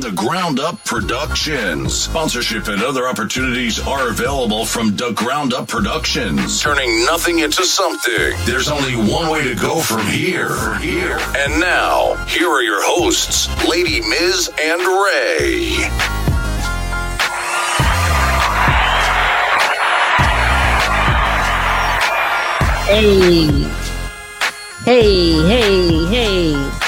the Ground Up Productions. Sponsorship and other opportunities are available from the Ground Up Productions. Turning nothing into something. There's only one way to go from here. From here. And now, here are your hosts, Lady Miz and Ray. Hey, hey, hey, hey.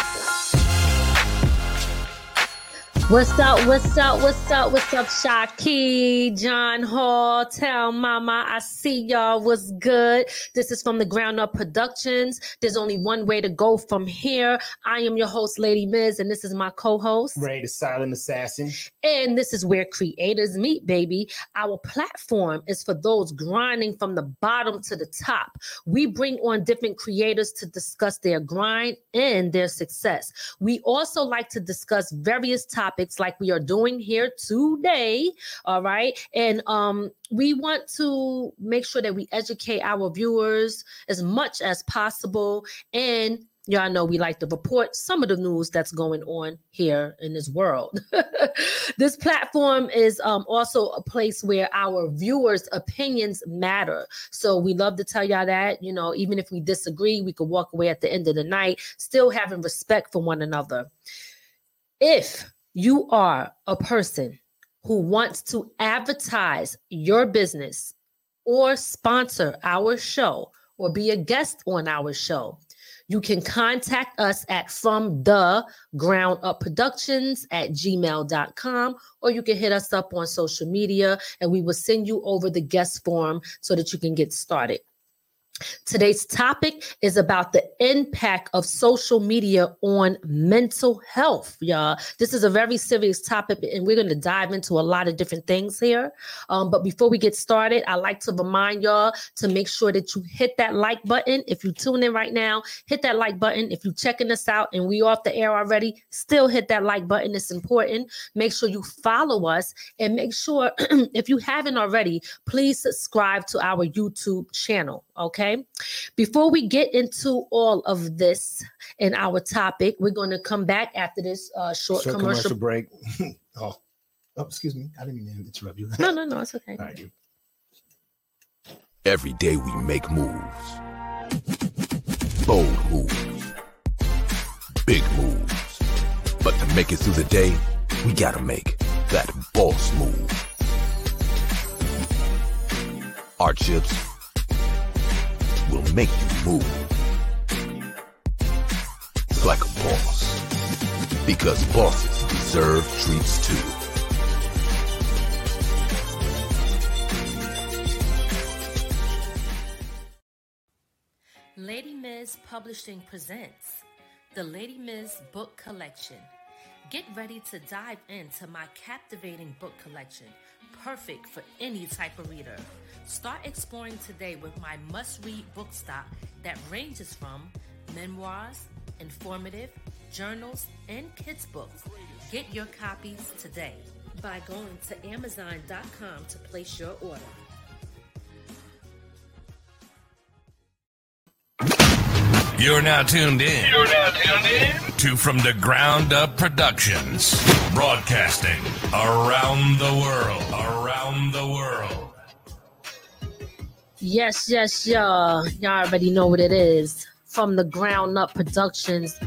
What's up? What's up? What's up? What's up, Shaki, John Hall, Tell Mama, I see y'all. What's good? This is from the Ground Up Productions. There's only one way to go from here. I am your host, Lady Miz, and this is my co-host. Ray the Silent Assassin. And this is where creators meet, baby. Our platform is for those grinding from the bottom to the top. We bring on different creators to discuss their grind and their success. We also like to discuss various topics like we are doing here today. All right. And um, we want to make sure that we educate our viewers as much as possible and Y'all know we like to report some of the news that's going on here in this world. this platform is um, also a place where our viewers' opinions matter. So we love to tell y'all that, you know, even if we disagree, we could walk away at the end of the night, still having respect for one another. If you are a person who wants to advertise your business or sponsor our show or be a guest on our show, you can contact us at from the ground up productions at gmail.com or you can hit us up on social media and we will send you over the guest form so that you can get started. Today's topic is about the impact of social media on mental health, y'all. This is a very serious topic, and we're going to dive into a lot of different things here. Um, but before we get started, I like to remind y'all to make sure that you hit that like button. If you tune in right now, hit that like button. If you're checking us out and we off the air already, still hit that like button. It's important. Make sure you follow us and make sure if you haven't already, please subscribe to our YouTube channel. Okay. Before we get into all of this in our topic, we're going to come back after this uh, short, Short commercial. commercial break. oh. oh, excuse me. I didn't mean to interrupt you. No, no, no, it's okay. All right. Every day we make moves. Bold moves. Big moves. But to make it through the day, we gotta make that boss move. Our chips will make you move. Like a boss. Because bosses deserve treats too. Lady Miz Publishing presents the Lady Miz Book Collection. Get ready to dive into my captivating book collection, perfect for any type of reader. Start exploring today with my must read book stock that ranges from memoirs, informative, journals, and kids' books. Get your copies today by going to Amazon.com to place your order. You're now tuned in. You're now tuned in to From the Ground Up Productions, broadcasting around the world. Around the world. Yes, yes, y'all. Y'all already know what it is. From the Ground Up Productions.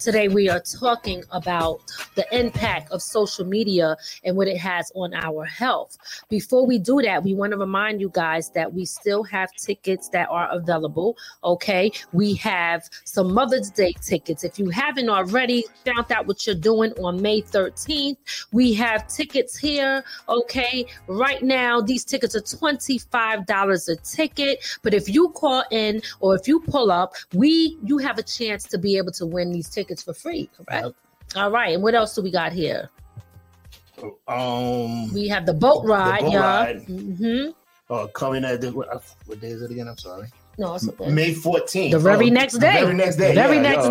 Today, we are talking about the impact of social media and what it has on our health. Before we do that, we want to remind you guys that we still have tickets that are available. Okay. We have some Mother's Day tickets. If you haven't already found out what you're doing on May 13th, we have tickets here. Okay. Right now, these tickets are $25 a ticket. But if you call in or if you pull up, we you have a chance to be able to win these tickets for free, correct? Yep. All right. And what else do we got here? Um, We have the boat ride, boat y'all. ride. hmm uh, coming at the, what, uh, what day is it again? I'm sorry. No, it's okay. May 14th. the very Oh, next the day. Very next day. The very yeah, next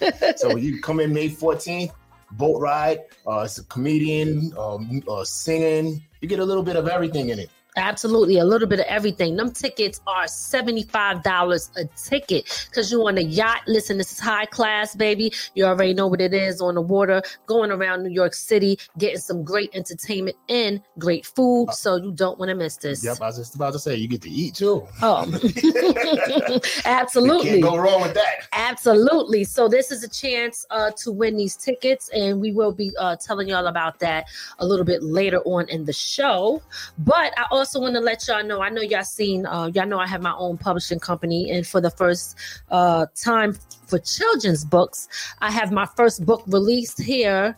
yeah. day. so you come in May 14th, boat ride. Uh, it's a comedian, um, uh, singing. You get a little bit of everything in it. Absolutely, a little bit of everything. Them tickets are $75 a ticket because you're on a yacht. Listen, this is high class, baby. You already know what it is on the water, going around New York City, getting some great entertainment and great food. So you don't want to miss this. Yep, I was just about to say you get to eat too. Oh, You absolutely. can't go wrong with that. Absolutely. So this is a chance uh, to win these tickets, and we will be uh, telling y'all about that a little bit later on in the show. But I also want to let y'all know. I know y'all seen. Uh, y'all know I have my own publishing company, and for the first uh, time for children's books, I have my first book released here.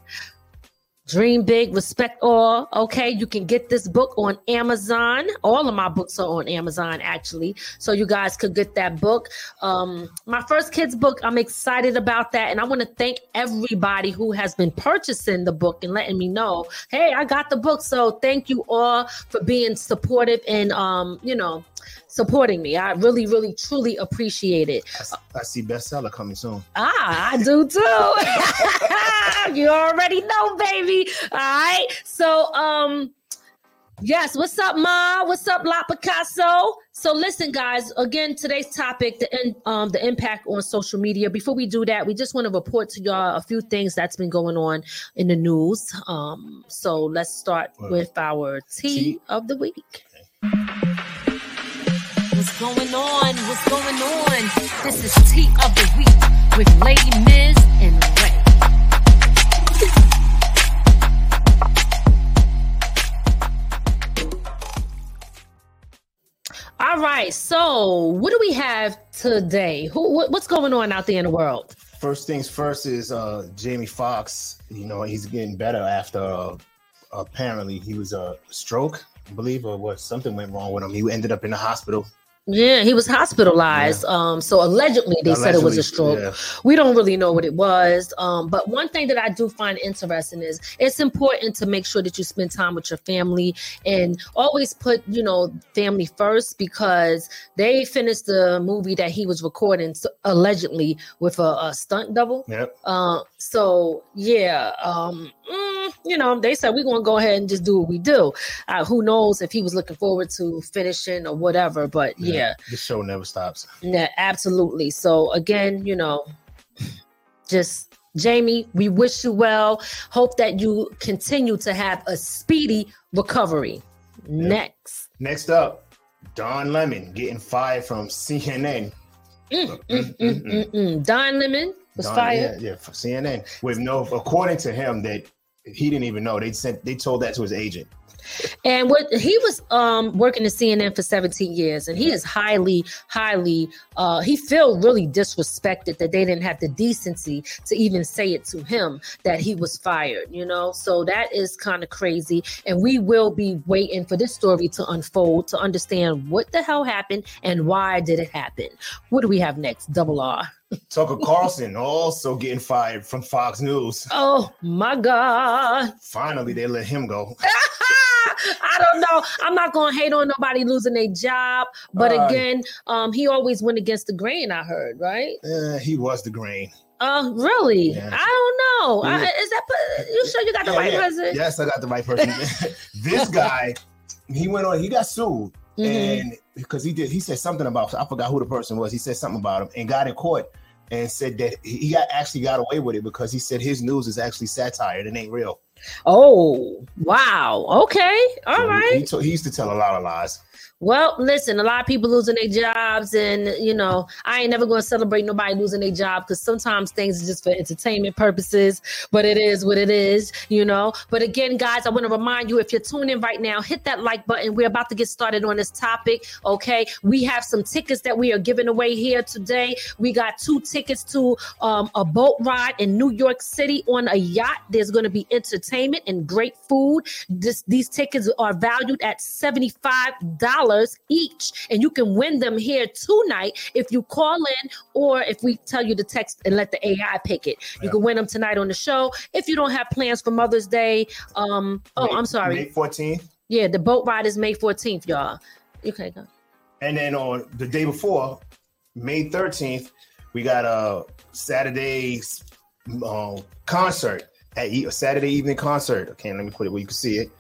Dream big, respect all. Okay, you can get this book on Amazon. All of my books are on Amazon, actually. So you guys could get that book. Um, my first kids book, I'm excited about that, and I want to thank everybody who has been purchasing the book and letting me know, hey, I got the book. So thank you all for being supportive and um, you know, supporting me. I really, really, truly appreciate it. I see bestseller coming soon. Ah, I do too. you already know, baby. All right. So, um, yes. What's up, Ma? What's up, La Picasso? So, listen, guys. Again, today's topic: the in, um the impact on social media. Before we do that, we just want to report to y'all a few things that's been going on in the news. Um, so let's start with our tea, tea. of the week. What's going on? What's going on? This is Tea of the Week with Lady Miz and Ray. All right, so what do we have today? Who, what, what's going on out there in the world? First things first is uh, Jamie Foxx. You know he's getting better after uh, apparently he was a stroke, I believe, or what? Something went wrong with him. He ended up in the hospital. Yeah, he was hospitalized. Um, so allegedly they said it was a stroke. Allegedly, we don't really know what it was. Um, but one thing that I do find interesting is it's important to make sure that you spend time with your family and always put, you know, family first because they finished the movie that he was recording s- allegedly with a, a stunt double. Yeah. Yep. Uh, so yeah, um, mm, you know, they said we're gonna go ahead and just do what we do. Uh, who knows if he was looking forward to finishing or whatever, but yeah. The show never stops. Yeah, absolutely. So again, you know, just Jamie, we wish you well. Hope that you continue to have a speedy recovery. Next. Next up, Don Lemon getting fired from CNN. Mm, mm, mm, mm, mm. Don Lemon was Don- fired. Yeah, yeah, for CNN. With no, according to him, that he didn't even know. They sent, they told that to his agent. And what he was um working at CNN for 17 years, and he is highly, highly uh he feel really disrespected that they didn't have the decency to even say it to him that he was fired, you know. So that is kind of crazy. And we will be waiting for this story to unfold to understand what the hell happened and why did it happen. What do we have next? Double R. Tucker Carlson also getting fired from Fox News. Oh my god. Finally, they let him go. I don't know. I'm not gonna hate on nobody losing their job, but Uh, again, um, he always went against the grain. I heard, right? Eh, he was the grain. Uh, really? Yeah. I don't know. I, is that you sure you got the Yeah, right yeah. person? Yes, I got the right person. this guy, he went on. He got sued, Mhm. and because he did, he said something about. I forgot who the person was. He said something about him and got in court and said that he got actually got away with it because he said his news is actually satire. It ain't real. Oh, wow. Okay. All So he- right. He, to- he used to tell a lot of lies. Well, listen, a lot of people losing their jobs, and you know, I ain't never going to celebrate nobody losing their job because sometimes things are just for entertainment purposes. But it is what it is, you know. But again, guys, I want to remind you if you're tuning in right now, hit that like button. We're about to get started on this topic. Okay, we have some tickets that we are giving away here today. We got two tickets to um, a boat ride in New York City on a yacht. There's going to be entertainment and great food. This, these tickets are valued at seventy five dollars each, and you can win them here tonight if you call in or if we tell you to text and let the AI pick it. You yeah. can win them tonight on the show. If you don't have plans for Mother's Day, um, oh, May, I'm sorry, May 14th. Yeah, the boat ride is May 14th, y'all. Okay, go. And then on the day before, May 13th, we got a Saturday uh, concert at a Saturday evening concert. Okay, let me put it where you can see it.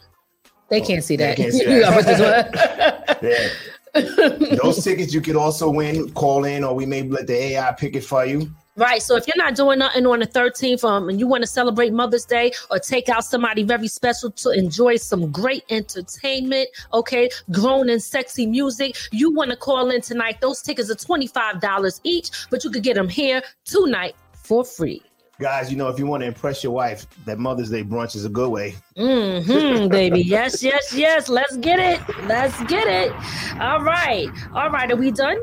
They can't see that. Can't see that. yeah. Those tickets you could also win. Call in, or we may let the AI pick it for you. Right. So if you're not doing nothing on the 13th, um, and you want to celebrate Mother's Day or take out somebody very special to enjoy some great entertainment, okay, grown and sexy music, you want to call in tonight. Those tickets are $25 each, but you could get them here tonight for free guys, you know, if you want to impress your wife, that Mother's Day brunch is a good way. Mm-hmm, baby. Yes, yes, yes. Let's get it. Let's get it. All right. All right. Are we done?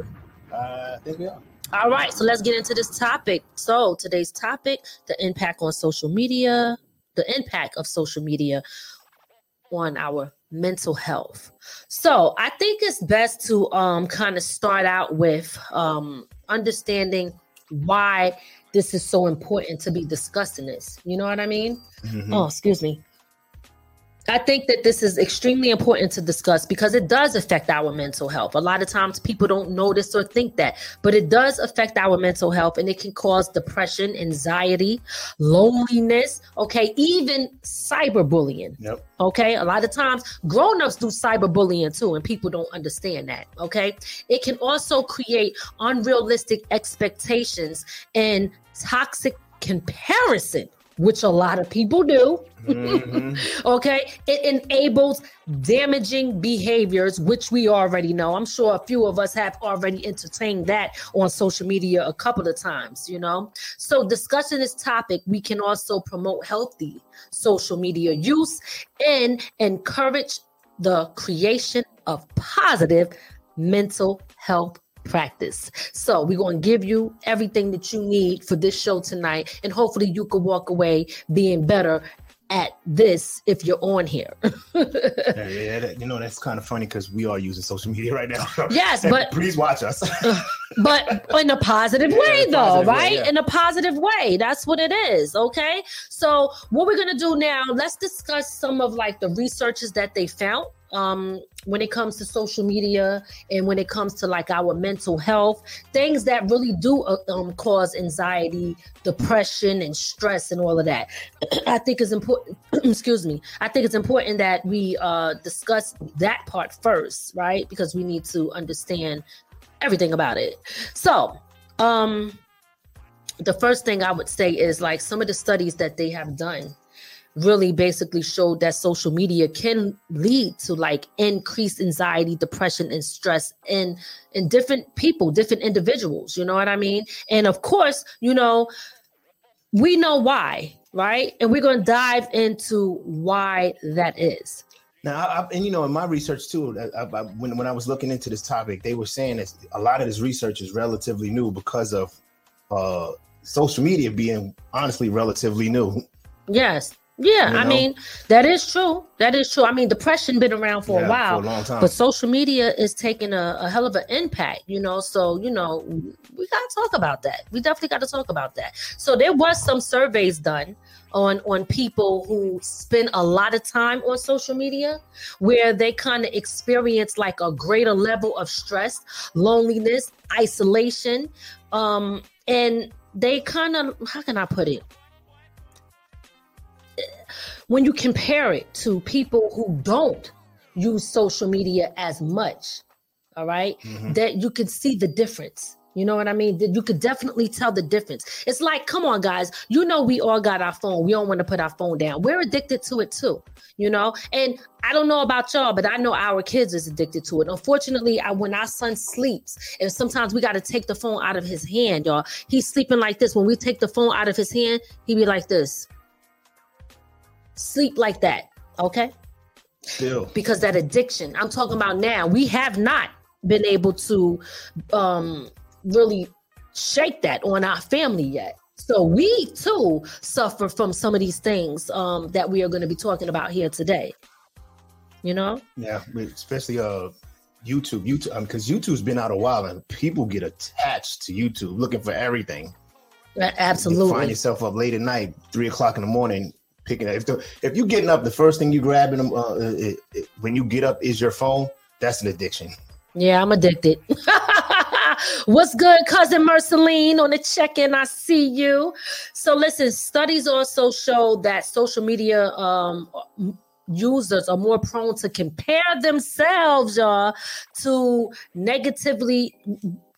Uh, I think we are. All right. So let's get into this topic. So today's topic: the impact on social media, the impact of social media on our mental health. So I think it's best to um kind of start out with um understanding why this is so important to be discussing this. You know what I mean? Mm-hmm. Oh, excuse me. I think that this is extremely important to discuss because it does affect our mental health. A lot of times people don't notice or think that, but it does affect our mental health and it can cause depression, anxiety, loneliness, okay, even cyberbullying. Yep. Okay, a lot of times grown-ups do cyberbullying too and people don't understand that, okay? It can also create unrealistic expectations and toxic comparison which a lot of people do. Mm-hmm. okay. It enables damaging behaviors, which we already know. I'm sure a few of us have already entertained that on social media a couple of times, you know. So, discussing this topic, we can also promote healthy social media use and encourage the creation of positive mental health practice. So we're going to give you everything that you need for this show tonight, and hopefully you can walk away being better at this if you're on here. yeah, yeah that, you know that's kind of funny because we are using social media right now. yes, but please watch us. but in a positive yeah, way, though, positive right? Way. In a positive way. That's what it is. Okay. So what we're gonna do now? Let's discuss some of like the researches that they found um, when it comes to social media and when it comes to like our mental health, things that really do uh, um, cause anxiety, depression, and stress, and all of that. I think it's important. excuse me. I think it's important that we uh, discuss that part first, right? Because we need to understand everything about it. So, um, the first thing I would say is like some of the studies that they have done really basically showed that social media can lead to like increased anxiety, depression, and stress in in different people, different individuals. You know what I mean? And of course, you know, we know why, right? And we're going to dive into why that is. Now, I, and you know, in my research too, I, I, when when I was looking into this topic, they were saying that a lot of this research is relatively new because of uh, social media being honestly relatively new. Yes, yeah, you know? I mean that is true. That is true. I mean, depression been around for yeah, a while, for a but social media is taking a, a, hell of an impact. You know, so you know we got to talk about that. We definitely got to talk about that. So there was some surveys done on on people who spend a lot of time on social media, where they kind of experience like a greater level of stress, loneliness, isolation, um, and they kind of how can I put it? When you compare it to people who don't use social media as much, all right, mm-hmm. that you can see the difference. You know what I mean? You could definitely tell the difference. It's like, come on, guys. You know, we all got our phone. We don't want to put our phone down. We're addicted to it too, you know? And I don't know about y'all, but I know our kids is addicted to it. Unfortunately, I, when our son sleeps, and sometimes we got to take the phone out of his hand, y'all. He's sleeping like this. When we take the phone out of his hand, he be like this. Sleep like that, okay? Still. Because that addiction, I'm talking about now. We have not been able to um really shake that on our family yet. So we too suffer from some of these things um, that we are going to be talking about here today. You know? Yeah, especially uh YouTube, YouTube, because um, YouTube's been out a while and people get attached to YouTube looking for everything. Absolutely. You find yourself up late at night, three o'clock in the morning, picking up. If the, if you getting up, the first thing you them uh, it, it, when you get up is your phone. That's an addiction. Yeah, I'm addicted. What's good, cousin Merceline on the check-in? I see you. So listen, studies also show that social media um, users are more prone to compare themselves uh, to negatively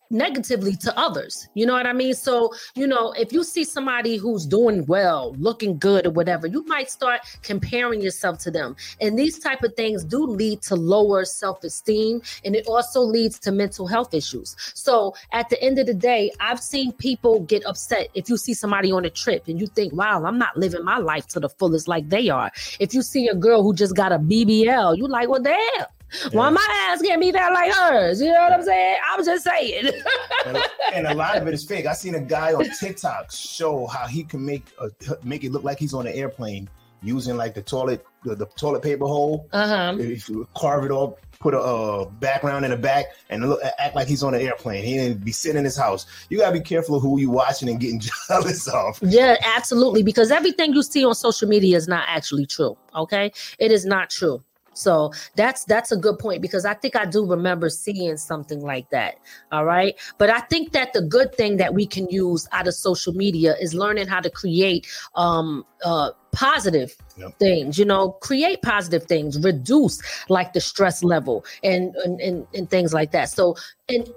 negatively to others. You know what I mean? So, you know, if you see somebody who's doing well, looking good or whatever, you might start comparing yourself to them. And these type of things do lead to lower self-esteem and it also leads to mental health issues. So, at the end of the day, I've seen people get upset if you see somebody on a trip and you think, "Wow, I'm not living my life to the fullest like they are." If you see a girl who just got a BBL, you're like, "Well, damn, yeah. Why my ass can't be that like hers? You know what I'm saying? I'm just saying. and, and, a lot of it is fake. I seen a guy on TikTok show how he can make a, make it look like he's on an airplane using like the toilet the, the toilet paper hole. Uh-huh. If you carve it off, put a uh, background in the back, and look, act like he's on an airplane. He didn't be sitting in his house. You gotta be careful of who you watching and getting jealous of. Yeah, absolutely. Because everything you see on social media is not actually true. Okay, it is not true. So that's that's a good point because I think I do remember seeing something like that. All right. But I think that the good thing that we can use out of social media is learning how to create um uh positive yep. things you know create positive things reduce like the stress level and, and and, and things like that so and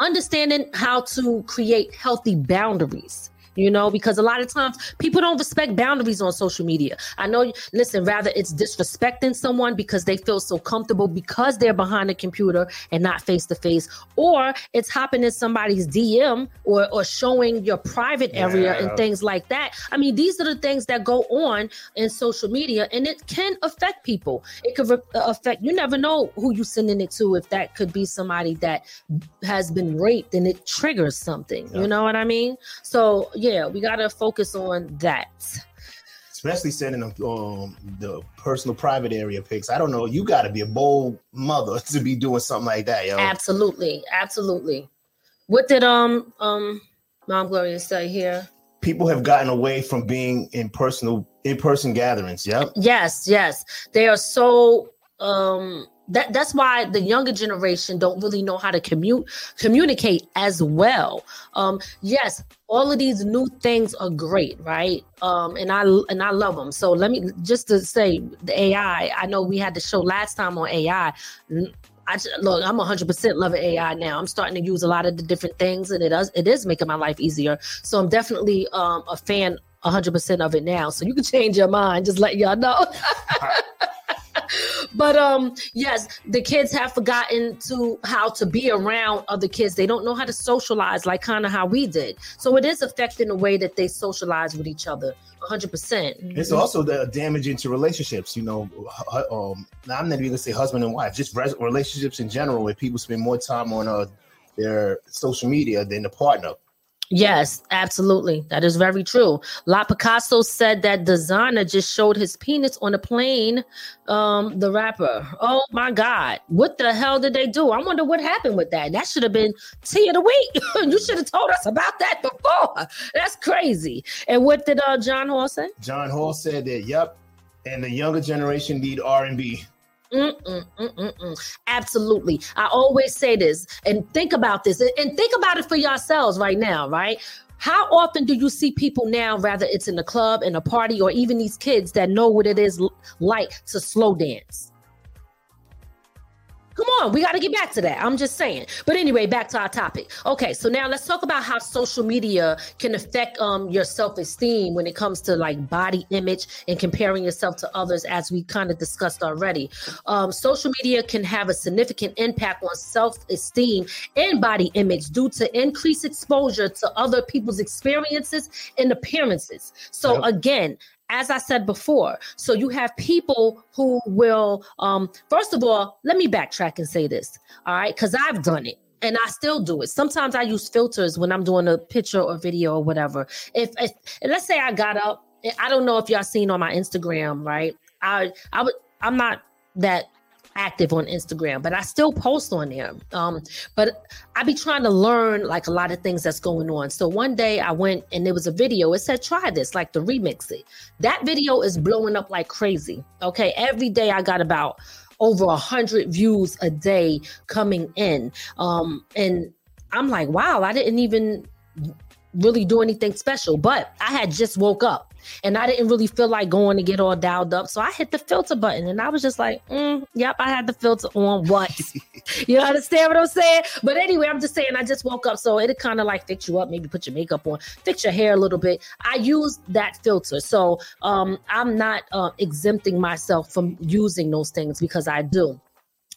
understanding how to create healthy boundaries you know, because a lot of times people don't respect boundaries on social media. I know, listen, rather it's disrespecting someone because they feel so comfortable because they're behind a computer and not face to face, or it's hopping in somebody's DM or, or showing your private area yeah. and things like that. I mean, these are the things that go on in social media and it can affect people. It could re- uh, affect, you never know who you're sending it to if that could be somebody that has been raped and it triggers something. Yeah. You know what I mean? So, yeah, we gotta focus on that. Especially sending them um, the personal private area pics. I don't know. You got to be a bold mother to be doing something like that, yo. Absolutely, absolutely. What did um um Mom Gloria say here? People have gotten away from being in personal in person gatherings. Yep. Yes, yes. They are so um that that's why the younger generation don't really know how to commute communicate as well um yes all of these new things are great right um and i and i love them so let me just to say the ai i know we had the show last time on ai I just, look, I'm 100% loving AI now. I'm starting to use a lot of the different things, and it does it is making my life easier. So I'm definitely um, a fan 100% of it now. So you can change your mind. Just let y'all know. but um yes the kids have forgotten to how to be around other kids they don't know how to socialize like kind of how we did so it is affecting the way that they socialize with each other 100% it's also the damaging to relationships you know um i'm not even gonna say husband and wife just relationships in general where people spend more time on uh their social media than the partner Yes, absolutely. That is very true. La Picasso said that Desiigner just showed his penis on a plane. Um, the rapper. Oh my God. What the hell did they do? I wonder what happened with that. That should have been tea of the week. you should have told us about that before. That's crazy. And what did uh, John Hall say? John Hall said that, yep, and the younger generation need R&B. Mm-mm, mm-mm, Absolutely. I always say this and think about this and think about it for yourselves right now, right? How often do you see people now, rather it's in the club, in a party, or even these kids that know what it is like to slow dance? Come on. We got to get back to that. I'm just saying. But anyway, back to our topic. Okay, so now let's talk about how social media can affect um your self-esteem when it comes to like body image and comparing yourself to others, as we kind of discussed already. Um, social media can have a significant impact on self-esteem and body image due to increased exposure to other people's experiences and appearances. So Yep. again, as I said before, so you have people who will, um, first of all, let me backtrack and say this, all right, because I've done it and I still do it. Sometimes I use filters when I'm doing a picture or video or whatever. If, if let's say I got up, I don't know if y'all seen on my Instagram, right? I I would I'm not that active on Instagram, but I still post on there. Um, but I be trying to learn like a lot of things that's going on. So one day I went and there was a video. It said try this, like the remix it. That video is blowing up like crazy. Okay, every day I got about over a hundred views a day coming in. Um, and I'm like, wow, I didn't even really do anything special, but I had just woke up and I didn't really feel like going to get all dialed up. So I hit the filter button and I was just like, mm, yep, I had the filter on What? you understand what I'm saying? But anyway, I'm just saying I just woke up. So it'll kind of like fix you up, maybe put your makeup on, fix your hair a little bit. I use that filter. So um, I'm not uh, exempting myself from using those things because I do.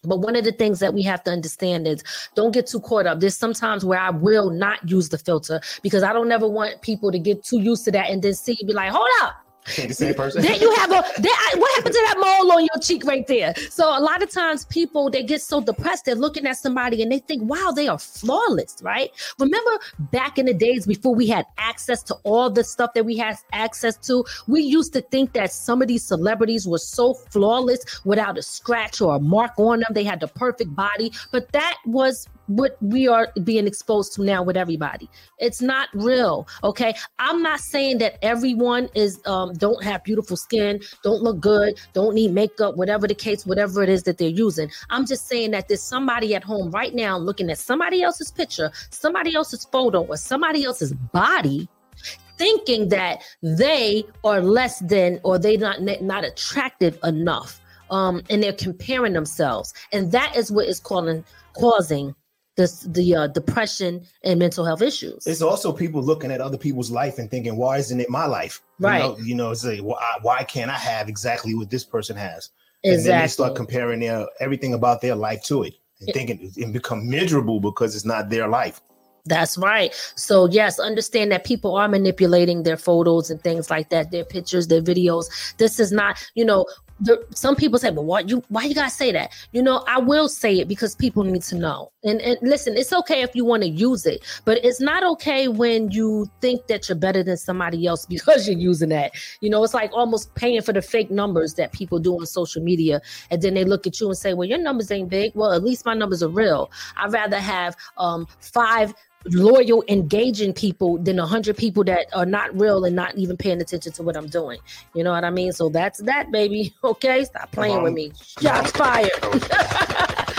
But one of the things that we have to understand is don't get too caught up. There's sometimes where I will not use the filter because I don't ever want people to get too used to that and then see be like, hold up. Ain't the same person. Then you have a I- what happened to that mole on your cheek right there? So a lot of times people they get so depressed they're looking at somebody and they think, wow, they are flawless, right? Remember back in the days before we had access to all the stuff that we had access to, we used to think that some of these celebrities were so flawless without a scratch or a mark on them. They had the perfect body, but that was what we are being exposed to now with everybody. It's not real. Okay. I'm not saying that everyone is um don't have beautiful skin, don't look good, don't need makeup, whatever the case, whatever it is that they're using. I'm just saying that there's somebody at home right now looking at somebody else's picture, somebody else's photo, or somebody else's body thinking that they are less than or they not not attractive enough um and they're comparing themselves and that is what is calling causing this the uh, depression and mental health issues It's also people looking at other people's life and thinking, why isn't it my life? Right. You know, you know it's like, why, why can't I have exactly what this person has? Exactly. And then they start comparing their everything about their life to it and It- thinking and become miserable because it's not their life. That's right. So yes, understand that people are manipulating their photos and things like that, their pictures, their videos. This is not, you know, the, some people say, "Well, why you? Why you gotta say that?" You know, I will say it because people need to know. And and listen, it's okay if you want to use it, but it's not okay when you think that you're better than somebody else because you're using that. You know, it's like almost paying for the fake numbers that people do on social media, and then they look at you and say, "Well, your numbers ain't big." Well, at least my numbers are real. I'd rather have um five loyal, engaging people than a hundred people that are not real and not even paying attention to what I'm doing. You know what I mean? So that's that, baby. Okay, stop playing with me. Shots fired.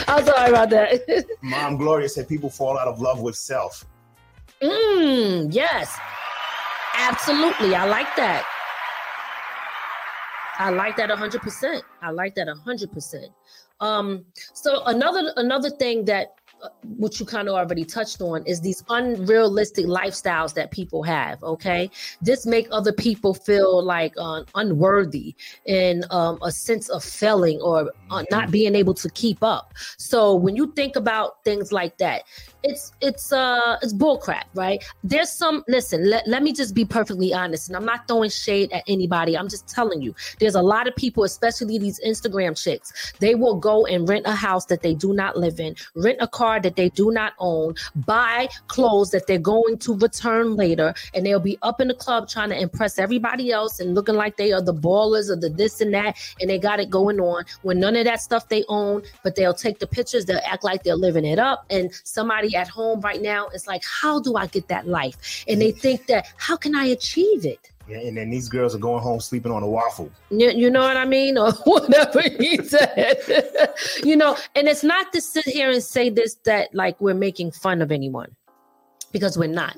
I'm sorry about that. Mom Gloria said people fall out of love with self. mm, yes, absolutely. I like that. I like that 100%. I like that 100%. Um, so another another thing that which you kind of already touched on is these unrealistic lifestyles that people have okay? This make other people feel like uh, unworthy and um, a sense of failing or uh, not being able to keep up. So when you think about things like that it's it's uh it's bullcrap right? There's some listen let, let me just be perfectly honest and i'm not throwing shade at anybody. I'm just telling you there's a lot of people especially these instagram chicks they will go and rent a house that they do not live in rent a car that they do not own buy clothes that they're going to return later and they'll be up in the club trying to impress everybody else and looking like they are the ballers or the this and that and they got it going on when none of that stuff they own but they'll take the pictures they'll act like they're living it up and somebody at home right now is like how do i get that life? And they think that how can i achieve it and then these girls are going home sleeping on a waffle. you, you know what I mean? Or whatever he said. you know, and it's not to sit here and say this that like we're making fun of anyone because we're not.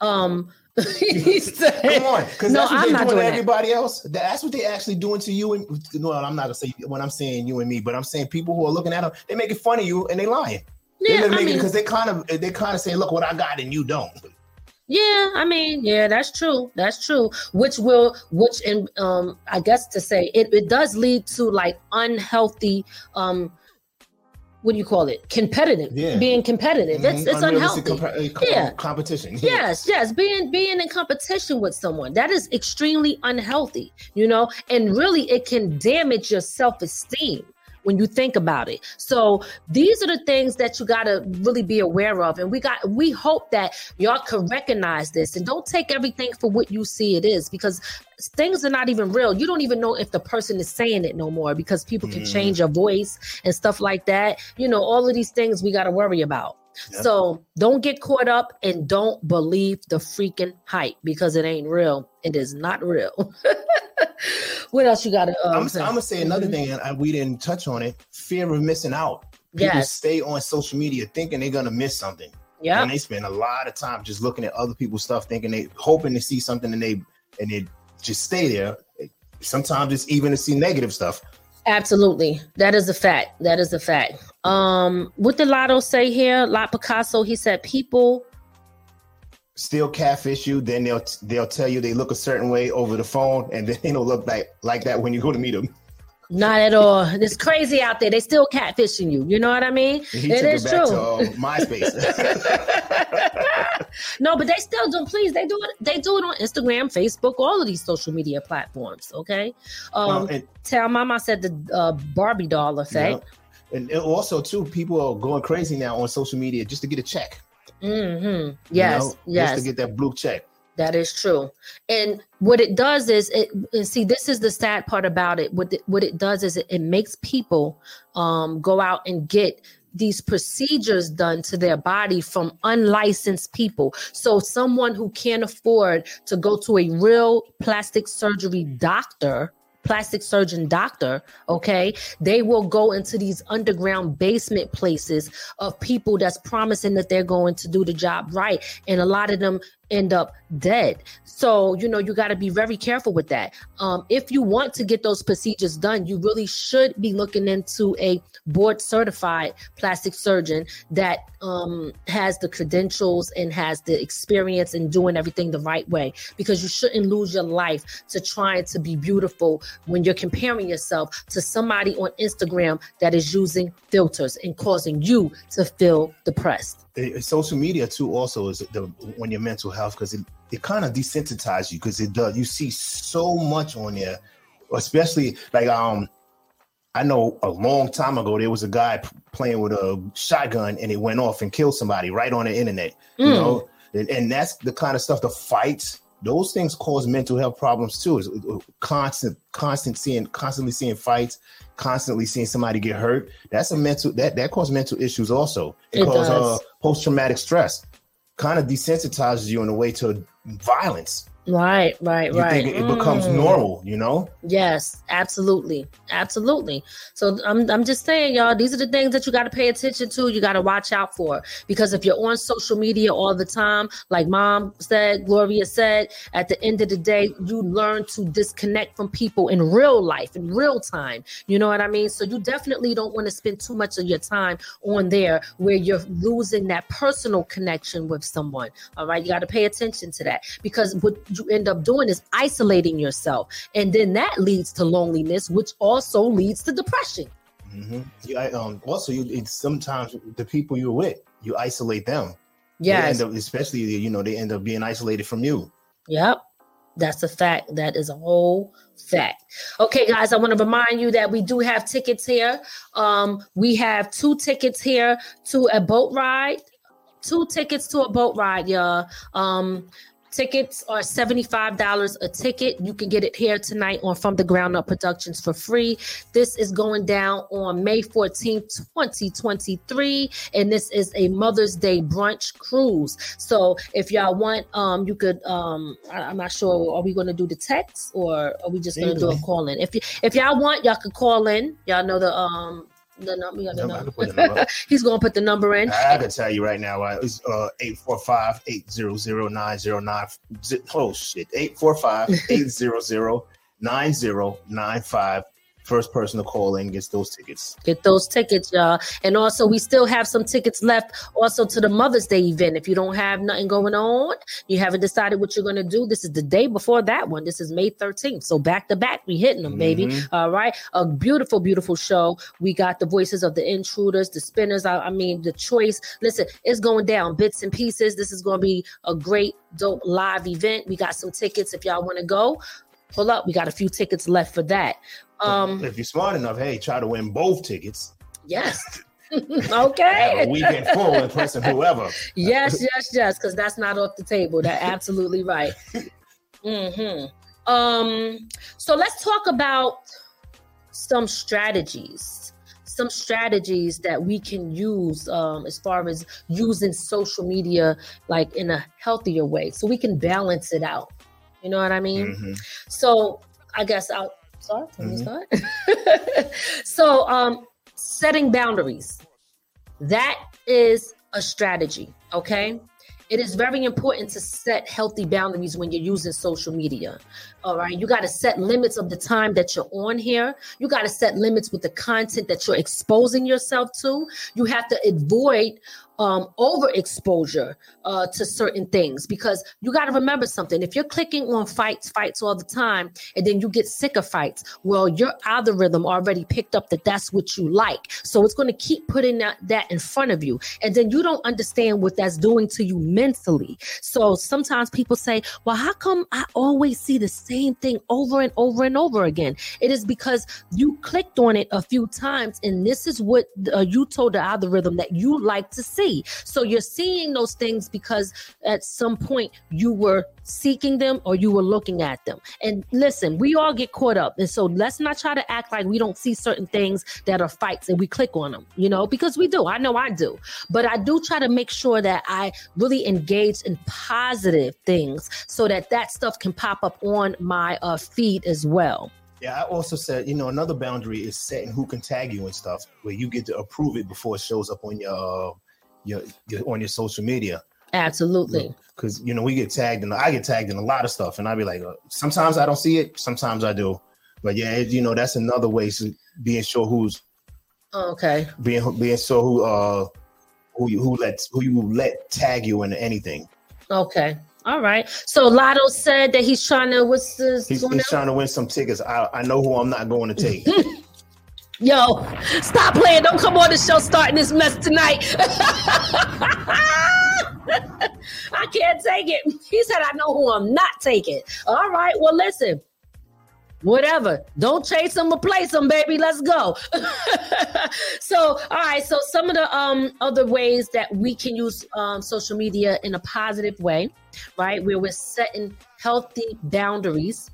Um, said, Come on, because No, that's what I'm they're not doing to doing that. everybody else. That's what they're actually doing to you. And no, I'm not gonna say when I'm saying you and me, but I'm saying people who are looking at them, they making fun of you and they lying. Yeah, they I mean, because they kind of they kind of saying, look what I got and you don't. Yeah, I mean, yeah, that's true. That's true. Which will, which, and um, I guess to say it, it does lead to like unhealthy, um, what do you call it? Competitive, Yeah. being competitive. It's, Mhm. it's Unrealistic unhealthy. uh, Yeah. competition. Yes, yes, being being in competition with someone that is extremely unhealthy, you know, and really it can damage your self esteem when you think about it. So these are the things that you got to really be aware of, and we got we hope that y'all can recognize this and don't take everything for what you see it is because things are not even real. You don't even know if the person is saying it no more because people can Mhm. change your voice and stuff like that. You know, all of these things we got to worry about. Yep. So don't get caught up and don't believe the freaking hype because it ain't real. It is not real. what else you got to? Um, I'm. I'm gonna say another Mhm. thing, and I- we didn't touch on it: fear of missing out. People Yes. stay on social media thinking they're gonna miss something, Yeah. and they spend a lot of time just looking at other people's stuff, thinking they hoping to see something, and they and they just stay there. Sometimes it's even to see negative stuff. Absolutely. That is a fact. That is a fact. Um, what did Lotto say here? Lot Picasso, he said people Still catfish you, then they'll they'll tell you they look a certain way over the phone, and then they don't look like like that when you go to meet them. Not at all. It's crazy out there. They still catfishing you. You know what I mean? He It took is it back true. to uh, MySpace. no, but they still do. Please, they do it. They do it on Instagram, Facebook, all of these social media platforms. Okay. Um, Well, and- tell Mama said the uh, Barbie doll effect. Yeah. And also too, people are going crazy now on social media just to get a check. Mm-hmm. you Yes, know, yes, Just to get that blue check. That is true. And what it does is it. And see, this is the sad part about it. What it, what it does is it, it makes people um, go out and get these procedures done to their body from unlicensed people. So someone who can't afford to go to a real plastic surgery doctor plastic surgeon doctor, okay, they will go into these underground basement places of people that's promising that they're going to do the job right. And a lot of them end up dead. So, you know, you got to be very careful with that. Um, if you want to get those procedures done, you really should be looking into a board certified plastic surgeon that um, has the credentials and has the experience in doing everything the right way because you shouldn't lose your life to trying to be beautiful when you're comparing yourself to somebody on Instagram that is using filters and causing you to feel depressed. Eh, social media too also is the when your mental health because it, it kind of desensitizes you because it does you see so much on there especially like um i know a long time ago there was a guy p- playing with a shotgun and it went off and killed somebody right on the internet you Mm. know and, and that's the kind of stuff the fights those things cause mental health problems too. Is uh, constant constant seeing constantly seeing fights constantly seeing somebody get hurt. That's a mental that that causes mental issues also. It, It causes uh, post-traumatic stress. Kind of desensitizes you in a way to violence Right, right, you right. think it becomes Mm. normal you know Yes, absolutely. Absolutely. So I'm I'm just saying, y'all, these are the things that you got to pay attention to. You got to watch out for. Because if you're on social media all the time, like mom said, Gloria said, at the end of the day, you learn to disconnect from people in real life, in real time. You know what I mean? So you definitely don't want to spend too much of your time on there where you're losing that personal connection with someone. All right. You got to pay attention to that because what you end up doing is isolating yourself. And then that leads to loneliness, which also leads to depression. mm-hmm. you, I, um, also you it's sometimes the people you're with you isolate them They Yes. end up, especially you know they end up being isolated from you Yep. That's a fact. That is a whole fact. Okay, guys, I want to remind you that we do have tickets here. Um, we have two tickets here to a boat ride. Two tickets to a boat ride, y'all. Um, tickets are $75 a ticket. You can get it here tonight on From the Ground Up Productions for free. This is going down on May 14th, 2023. And this is a Mother's Day brunch cruise. So if y'all want, um, you could um I, am not sure, are we gonna do the text or are we just gonna do a call in? If you if y'all want, y'all could call in. Y'all know the um The number, you got the Number, number. can put the number. He's gonna put the number in. I can tell you right now, uh, it's uh 845-800-9009. Oh shit. 845-800-9095. First person to call in gets those tickets. Get those tickets, y'all. And also, we still have some tickets left also to the Mother's Day event. If you don't have nothing going on, you haven't decided what you're going to do. This is the day before that one. This is May 13th. So back to back, we hitting them, baby. Mhm. All right. A beautiful, beautiful show. We got the voices of the intruders, the spinners. I, I mean, the choice. Listen, it's going down bits and pieces. This is going to be a great, dope live event. We got some tickets if y'all want to go. Pull up. We got a few tickets left for that. Um, if you're smart enough, hey, try to win both tickets. yes. Okay. weekend full impressing whoever. yes, yes, yes, because that's not off the table. That absolutely right. hmm Um, so let's talk about some strategies. Some strategies that we can use um, as far as using social media like in a healthier way, so we can balance it out. You know what I mean? Mhm. So I guess I'll sorry, can we Mhm. start? so um setting boundaries. That is a strategy, okay? It is very important to set healthy boundaries when you're using social media. All right. You got to set limits of the time that you're on here. You got to set limits with the content that you're exposing yourself to. You have to avoid um, overexposure uh, to certain things because you got to remember something. If you're clicking on fights, fights all the time, and then you get sick of fights, well, your algorithm already picked up that that's what you like. So it's going to keep putting that, that in front of you. And then you don't understand what that's doing to you mentally. So sometimes people say, well, how come I always see the same thing over and over and over again? It is because you clicked on it a few times, and this is what uh, you told the algorithm that you like to see. So you're seeing those things because at some point you were seeking them or you were looking at them. And listen, we all get caught up. And so let's not try to act like we don't see certain things that are fights and we click on them, you know, because we do. I know I do. But I do try to make sure that I really engage in positive things so that that stuff can pop up on my uh, feed as well. Yeah, I also said, you know, another boundary is setting who can tag you and stuff, where you get to approve it before it shows up on your, uh, your, your on your social media. Absolutely. Because you know we get tagged and I get tagged in a lot of stuff, and I'd be like, uh, sometimes I don't see it, sometimes I do. But yeah, it, you know that's another way to being sure who's Okay. being being sure who uh who you who let who you let tag you into anything. Okay. All right. So Lotto said that he's trying to what's this He's, he's trying to win some tickets. I, I know who I'm not going to take. Yo, stop playing. Don't come on the show starting this mess tonight. I can't take it. He said, I know who I'm not taking. All right. Well, listen. Whatever. Don't chase them or place them, baby. Let's go. so, all right. So, some of the um other ways that we can use um social media in a positive way, right? Where we're setting healthy boundaries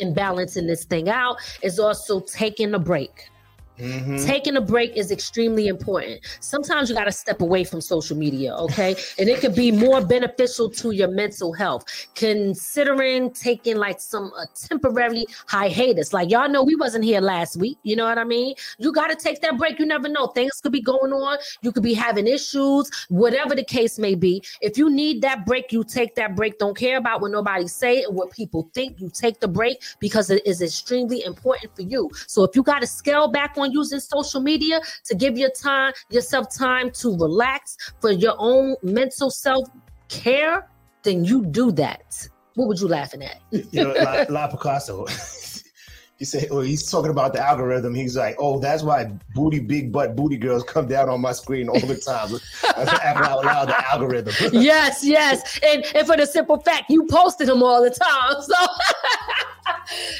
and balancing this thing out is also taking a break. Mhm. Taking a break is extremely important. Sometimes you got to step away from social media, okay? and it could be more beneficial to your mental health. Considering taking like some uh, temporary hiatus, like y'all know we wasn't here last week. You know what I mean? You got to take that break. You never know. Things could be going on. You could be having issues, whatever the case may be. If you need that break, you take that break. Don't care about what nobody say and what people think. You take the break because it is extremely important for you. So if you got to scale back on using social media to give your time yourself time to relax for your own mental self care, then you do that. What would you laughing at? you know, La, La Picasso. he said, "Oh, he's talking about the algorithm." He's like, "Oh, that's why booty, big butt, booty girls come down on my screen all the time." I After out loud, the algorithm. yes, yes. And and for the simple fact, you posted them all the time. So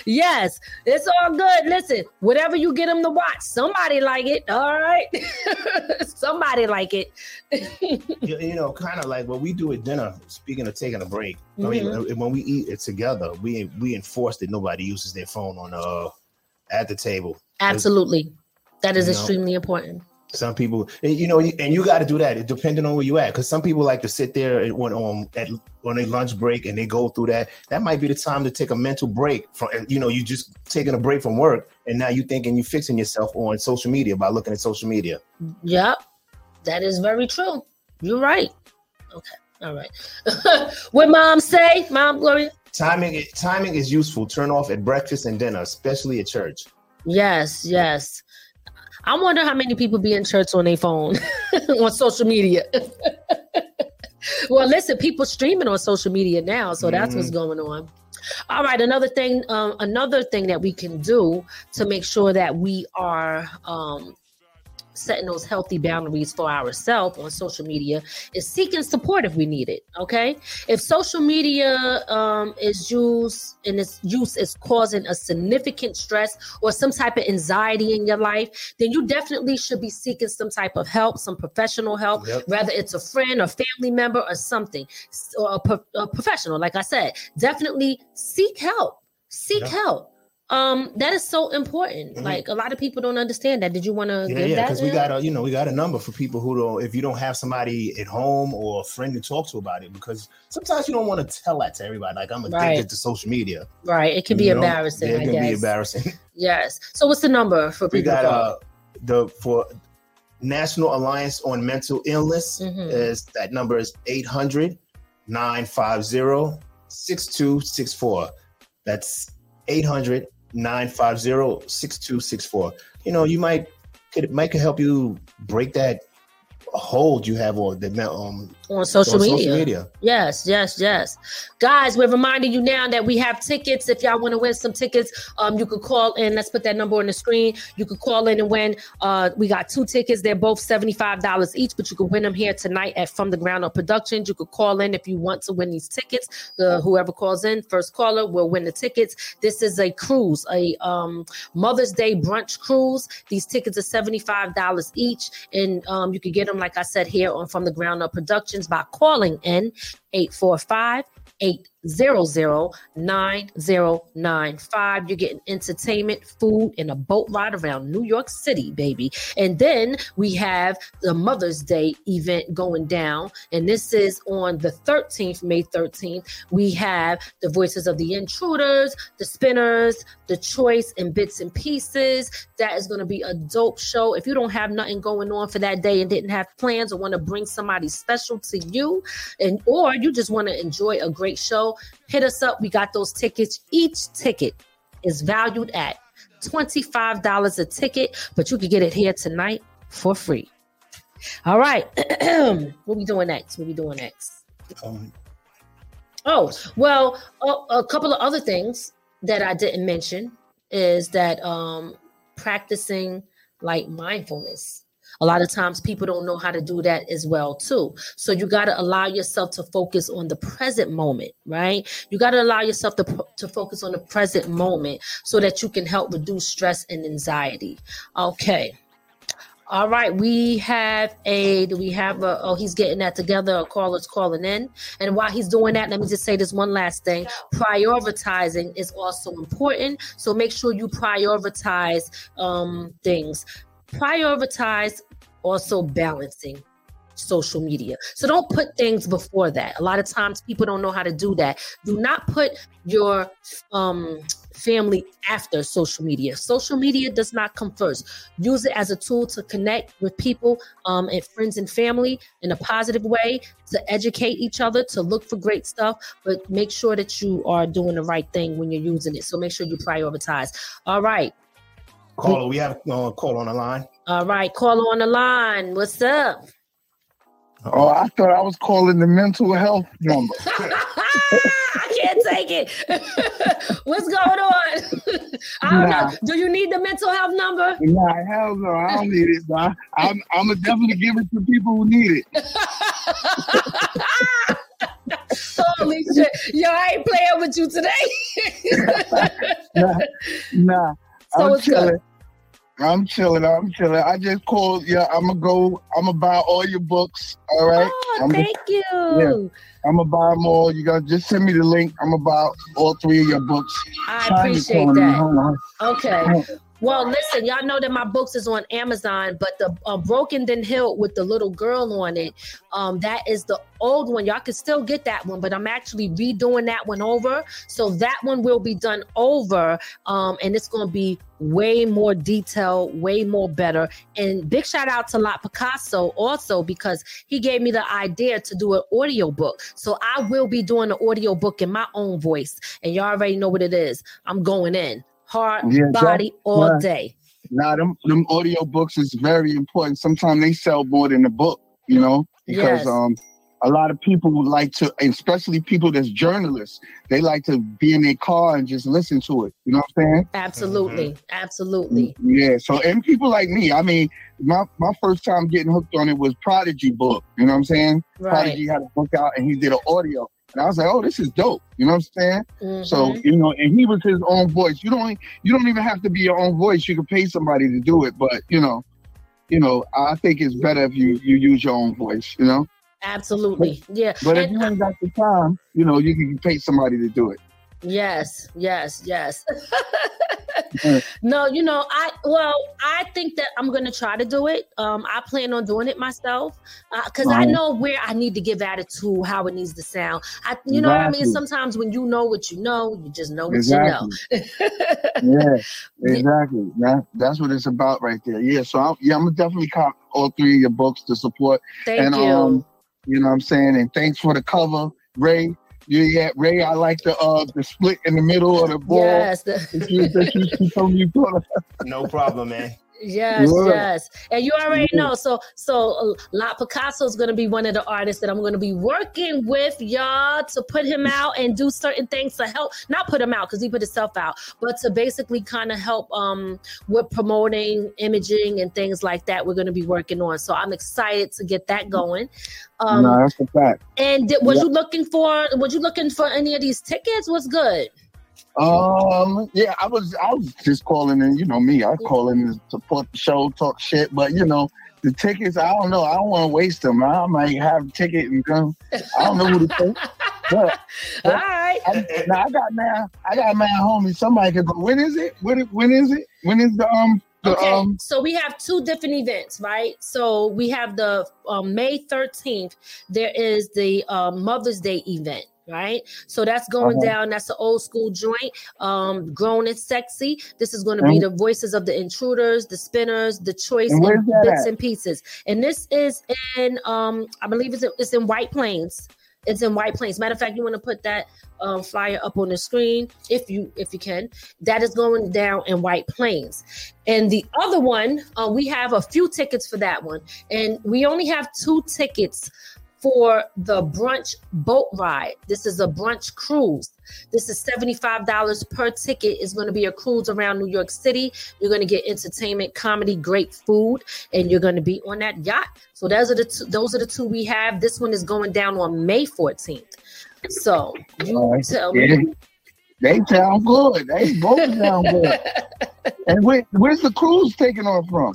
yes, it's all good. Listen, whatever you get them to watch, somebody like it. All right. somebody like it. you, you know, kind of like what we do at dinner. Speaking of taking a break, I mean, Mm-hmm. when we eat it together, we we enforce that nobody uses their phone on uh at the table. Absolutely. That is You know. extremely important. Some people, you know, and you got to do that depending on where you at. Because some people like to sit there and when on at on a lunch break and they go through that. That might be the time to take a mental break from. You know, you just taking a break from work, and now you thinking you fixing yourself on social media by looking at social media. Yep, that is very true. You're right. Okay, all right. what mom say, Mom Gloria? Timing timing is useful. Turn off at breakfast and dinner, especially at church. Yes, yes. I wonder how many people be in church on their phone, on social media. well, listen, people streaming on social media now, so that's mm-hmm. what's going on. All right, another thing, um, another thing that we can do to make sure that we are um, setting those healthy boundaries for ourselves on social media is seeking support if we need it. Okay. If social media um, is used and its use is causing a significant stress or some type of anxiety in your life, then you definitely should be seeking some type of help, some professional help, yep. whether it's a friend or family member or something, or a, pro- a professional. Like I said, definitely seek help. Seek yep. help um, that is so important. Mm-hmm. Like a lot of people don't understand that. Did you want to? Yeah, yeah, because we got a you know we got a number for people who don't. If you don't have somebody at home or a friend to talk to about it, because sometimes you don't want to tell that to everybody. Like I'm addicted right. to social media. Right. It can be embarrassing. Yeah, it can be embarrassing. Yes. So what's the number for people? We got uh the for National Alliance on Mental Illness mm-hmm. is that number is 800 950 6264. That's 800 950 6264. You know, you might could might could help you break that hold you have or the um on social, on media. social media. Yes, yes, yes. Guys, we're reminding you now that we have tickets. If y'all want to win some tickets, um, you could call in. Let's put that number on the screen. You could call in and win. Uh, we got two tickets. They're both $75 each, but you can win them here tonight at From Da Ground Up Productions. You could call in if you want to win these tickets. The whoever calls in, first caller will win the tickets. This is a cruise, a um Mother's Day brunch cruise. These tickets are $75 each, and um, you can get them, like I said, here on From Da Ground Up Productions by calling in 845 800 9095. You're getting entertainment, food, and a boat ride around New York City, baby. And then we have the Mother's Day event going down. And this is on the 13th, May 13th. We have the Voices of the Intruders, the Spinners, the Choice, and Bits and Pieces. That is going to be a dope show. If you don't have nothing going on for that day and didn't have plans or want to bring somebody special to you, and or you just want to enjoy a great show, hit us up. We got those tickets. Each ticket is valued at $25 a ticket, but you can get it here tonight for free. All right. what we doing next? What we doing next? Um, oh, well, a, a couple of other things that I didn't mention is that um practicing like mindfulness a lot of times people don't know how to do that as well too so you got to allow yourself to focus on the present moment right you got to allow yourself to, to focus on the present moment so that you can help reduce stress and anxiety okay all right, we have a. Do we have a? Oh, he's getting that together. A caller's calling in, and while he's doing that, let me just say this one last thing: prioritizing is also important. So make sure you prioritize um, things. Prioritize also balancing social media. So don't put things before that. A lot of times people don't know how to do that. Do not put your um, family after social media. Social media does not come first. Use it as a tool to connect with people um, and friends and family in a positive way, to educate each other, to look for great stuff, but make sure that you are doing the right thing when you're using it. So make sure you prioritize. All right. Caller, we have a uh, call on the line. All right, caller on the line. What's up? Oh, I thought I was calling the mental health number. I can't take it. What's going on? I don't nah. know. Do you need the mental health number? Nah, hell no, I don't need it. Nah. I'm, I'm gonna definitely give it to people who need it. Holy shit. Yo, I ain't playing with you today. nah, nah. So I'm chilling. Good. I'm chilling. I'm chilling. I just called. Yeah, I'm gonna go. I'm gonna buy all your books. All right. Oh, I'm thank gonna, you. Yeah, I'm gonna buy them all. You gotta just send me the link. I'm gonna buy all three of your books. I appreciate that. Okay. Well, listen, y'all know that my books is on Amazon, but the uh, Broken Then Healed with the little girl on it, um, that is the old one. Y'all can still get that one, but I'm actually redoing that one over. So that one will be done over, um, and it's going to be way more detail, way more better. And big shout out to Lot Picasso also because he gave me the idea to do an audio book. So I will be doing an audio book in my own voice, and y'all already know what it is. I'm going in heart, yeah, body, all yeah. day. Now, them, them audio books is very important. Sometimes they sell more than the book, you know, because yes. um a lot of people would like to, especially people that's journalists, they like to be in their car and just listen to it. You know what I'm saying? Absolutely. Mm-hmm. Absolutely. Yeah. So, and people like me, I mean, my, my first time getting hooked on it was Prodigy book. You know what I'm saying? Right. Prodigy had a book out and he did an audio. And I was like, oh, this is dope. You know what I'm saying? Mm-hmm. So, you know, and he was his own voice. You don't you don't even have to be your own voice. You can pay somebody to do it. But, you know, you know, I think it's better if you you use your own voice, you know? Absolutely. But, yeah. But and, if you ain't got the time, you know, you can pay somebody to do it. Yes, yes, yes. no, you know, I well, I think that I'm gonna try to do it. Um, I plan on doing it myself because uh, right. I know where I need to give attitude, how it needs to sound. I, you know exactly. what I mean. Sometimes when you know what you know, you just know what exactly. you know. yeah, exactly. That, that's what it's about right there. Yeah. So I'm, yeah, I'm gonna definitely cop all three of your books to support. Thank and, you. Um, you know what I'm saying? And thanks for the cover, Ray. Yeah, yeah, Ray. I like the uh the split in the middle of the ball. Yes, the- that you, that you, you no problem, man. Yes, yes. And you already know. So, so uh, La Picasso is going to be one of the artists that I'm going to be working with y'all to put him out and do certain things to help, not put him out because he put himself out, but to basically kind of help um with promoting, imaging, and things like that. We're going to be working on. So I'm excited to get that going. Um, no, that's a fact. And did, was you looking for? Was you looking for any of these tickets? What's good? Um, yeah, I was I was just calling in, you know me, I call in to support the show, talk shit, but you know, the tickets, I don't know, I don't want to waste them. I might have a ticket and come. I don't know who to take. But, but All right. I, now I got man, I got man homie. Somebody could go. When is it? When when is it? When is the um the, okay, um, so we have two different events, right? So we have the um, May 13th. There is the uh, Mother's Day event right? So that's going uh-huh. down. That's an old school joint. Um, grown and sexy. This is going to be the voices of the intruders, the spinners, the choice and bits at? and pieces. And this is in um, I believe it's it's in White Plains. It's in White Plains. Matter of fact, you want to put that um, flyer up on the screen if you if you can. That is going down in White Plains. And the other one, uh, we have a few tickets for that one, and we only have two tickets for the brunch boat ride. This is a brunch cruise. This is $75 per ticket. It's going to be a cruise around New York City. You're going to get entertainment, comedy, great food, and you're going to be on that yacht. So those are the two, those are the two we have. This one is going down on May 14th. So you tell me. They sound good. They both sound good. and where, where's the cruise taking off from?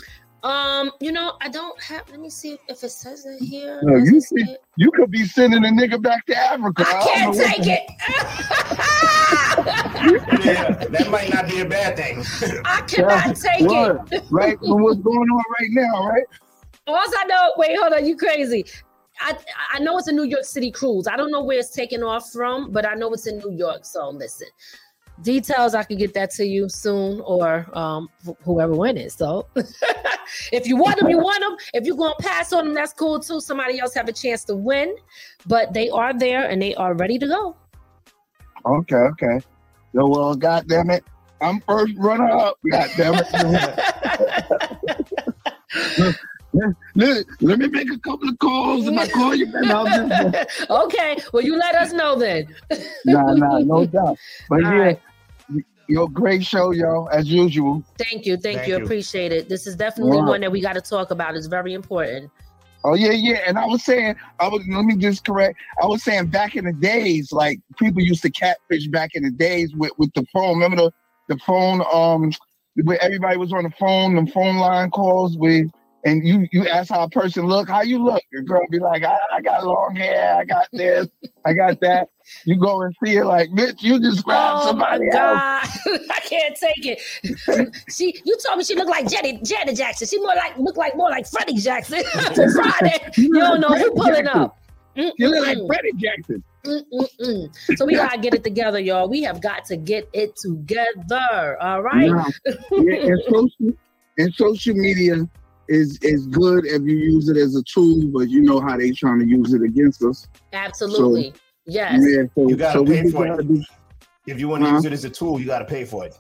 Um, you know, I don't have. Let me see if it says it here. No, you see, you could be sending a nigga back to Africa. I, I can't take it. yeah, that might not be a bad thing. I cannot take it. right, what's going on right now, right? Once I know, wait, hold on, you crazy. I I know it's a New York City cruise. I don't know where it's taking off from, but I know it's in New York. So listen, details I can get that to you soon or um, whoever wins it. So if you want them, you want them. If you're going to pass on them, that's cool too. Somebody else have a chance to win, but they are there and they are ready to go. Okay, okay. So, well, God damn it. I'm first runner up. God damn it. let, let, me make a couple of calls and I call you back. okay. Well, you let us know then. nah, nah, no doubt. But All yeah, right. Yo, great show, y'all, as usual. Thank you, thank, thank you. you. appreciate it. This is definitely one that we got to talk about. It's very important. Oh yeah, yeah. And I was saying, I was let me just correct. I was saying back in the days, like people used to catfish back in the days with with the phone. Remember the the phone, um, where everybody was on the phone, the phone line calls with and you you ask how a person look, how you look. your girl be like, I, I got long hair, I got this, I got that. You go and see it like, bitch, you describe oh somebody else. I can't take it. she, you told me she looked like Jenny, Janet Jackson. She more like look like more like Freddie Jackson. Friday, you don't know who pulling Jackson. up. Mm-mm. You look like Freddie Jackson. Mm-mm-mm. So we gotta get it together, y'all. We have got to get it together. All right. Yeah. yeah and, social, and social media is is good if you use it as a tool, but you know how they trying to use it against us. Absolutely. So, yes. Yeah. So, you gotta so pay for it. Be, if you want to use it as a tool, you gotta pay for it.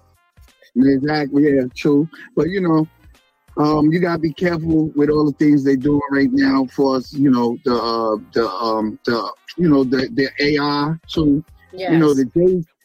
Exactly. Yeah. True. But you know, um, you gotta be careful with all the things they're doing right now for us. You know, the uh, the um, the you know the the AI too. Yes. You know the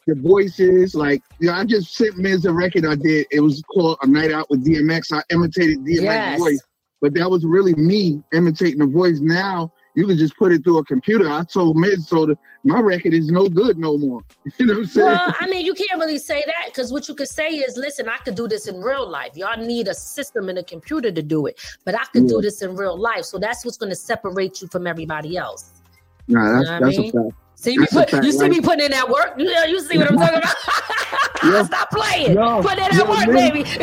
the voices. Like, you know, I just sent Miz a record I did. It was called A Night Out with DMX. I imitated DMX's yes. voice, but that was really me imitating the voice. Now you can just put it through a computer. I told Miz, so the, my record is no good no more. You know what I'm saying? Well, I mean, you can't really say that because what you could say is, listen, I could do this in real life. Y'all need a system and a computer to do it, but I could yeah. do this in real life. So that's what's going to separate you from everybody else. Nah, that's, you know that's I mean? a fact. See me put, you see me putting in that work. You, you see what I'm talking about? yeah. Stop playing. Yo, put in that yo, work, man, baby.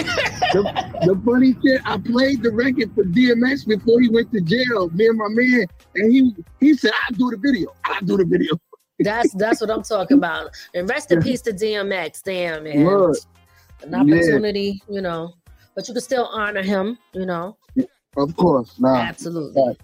the, the, funny shit, I played the record for DMX before he went to jail. Me and my man, and he he said, "I'll do the video. I'll do the video." That's that's what I'm talking about. And rest in peace to DMX. Damn man, Word. an opportunity, yeah. you know, but you can still honor him, you know. Of course, nah. absolutely.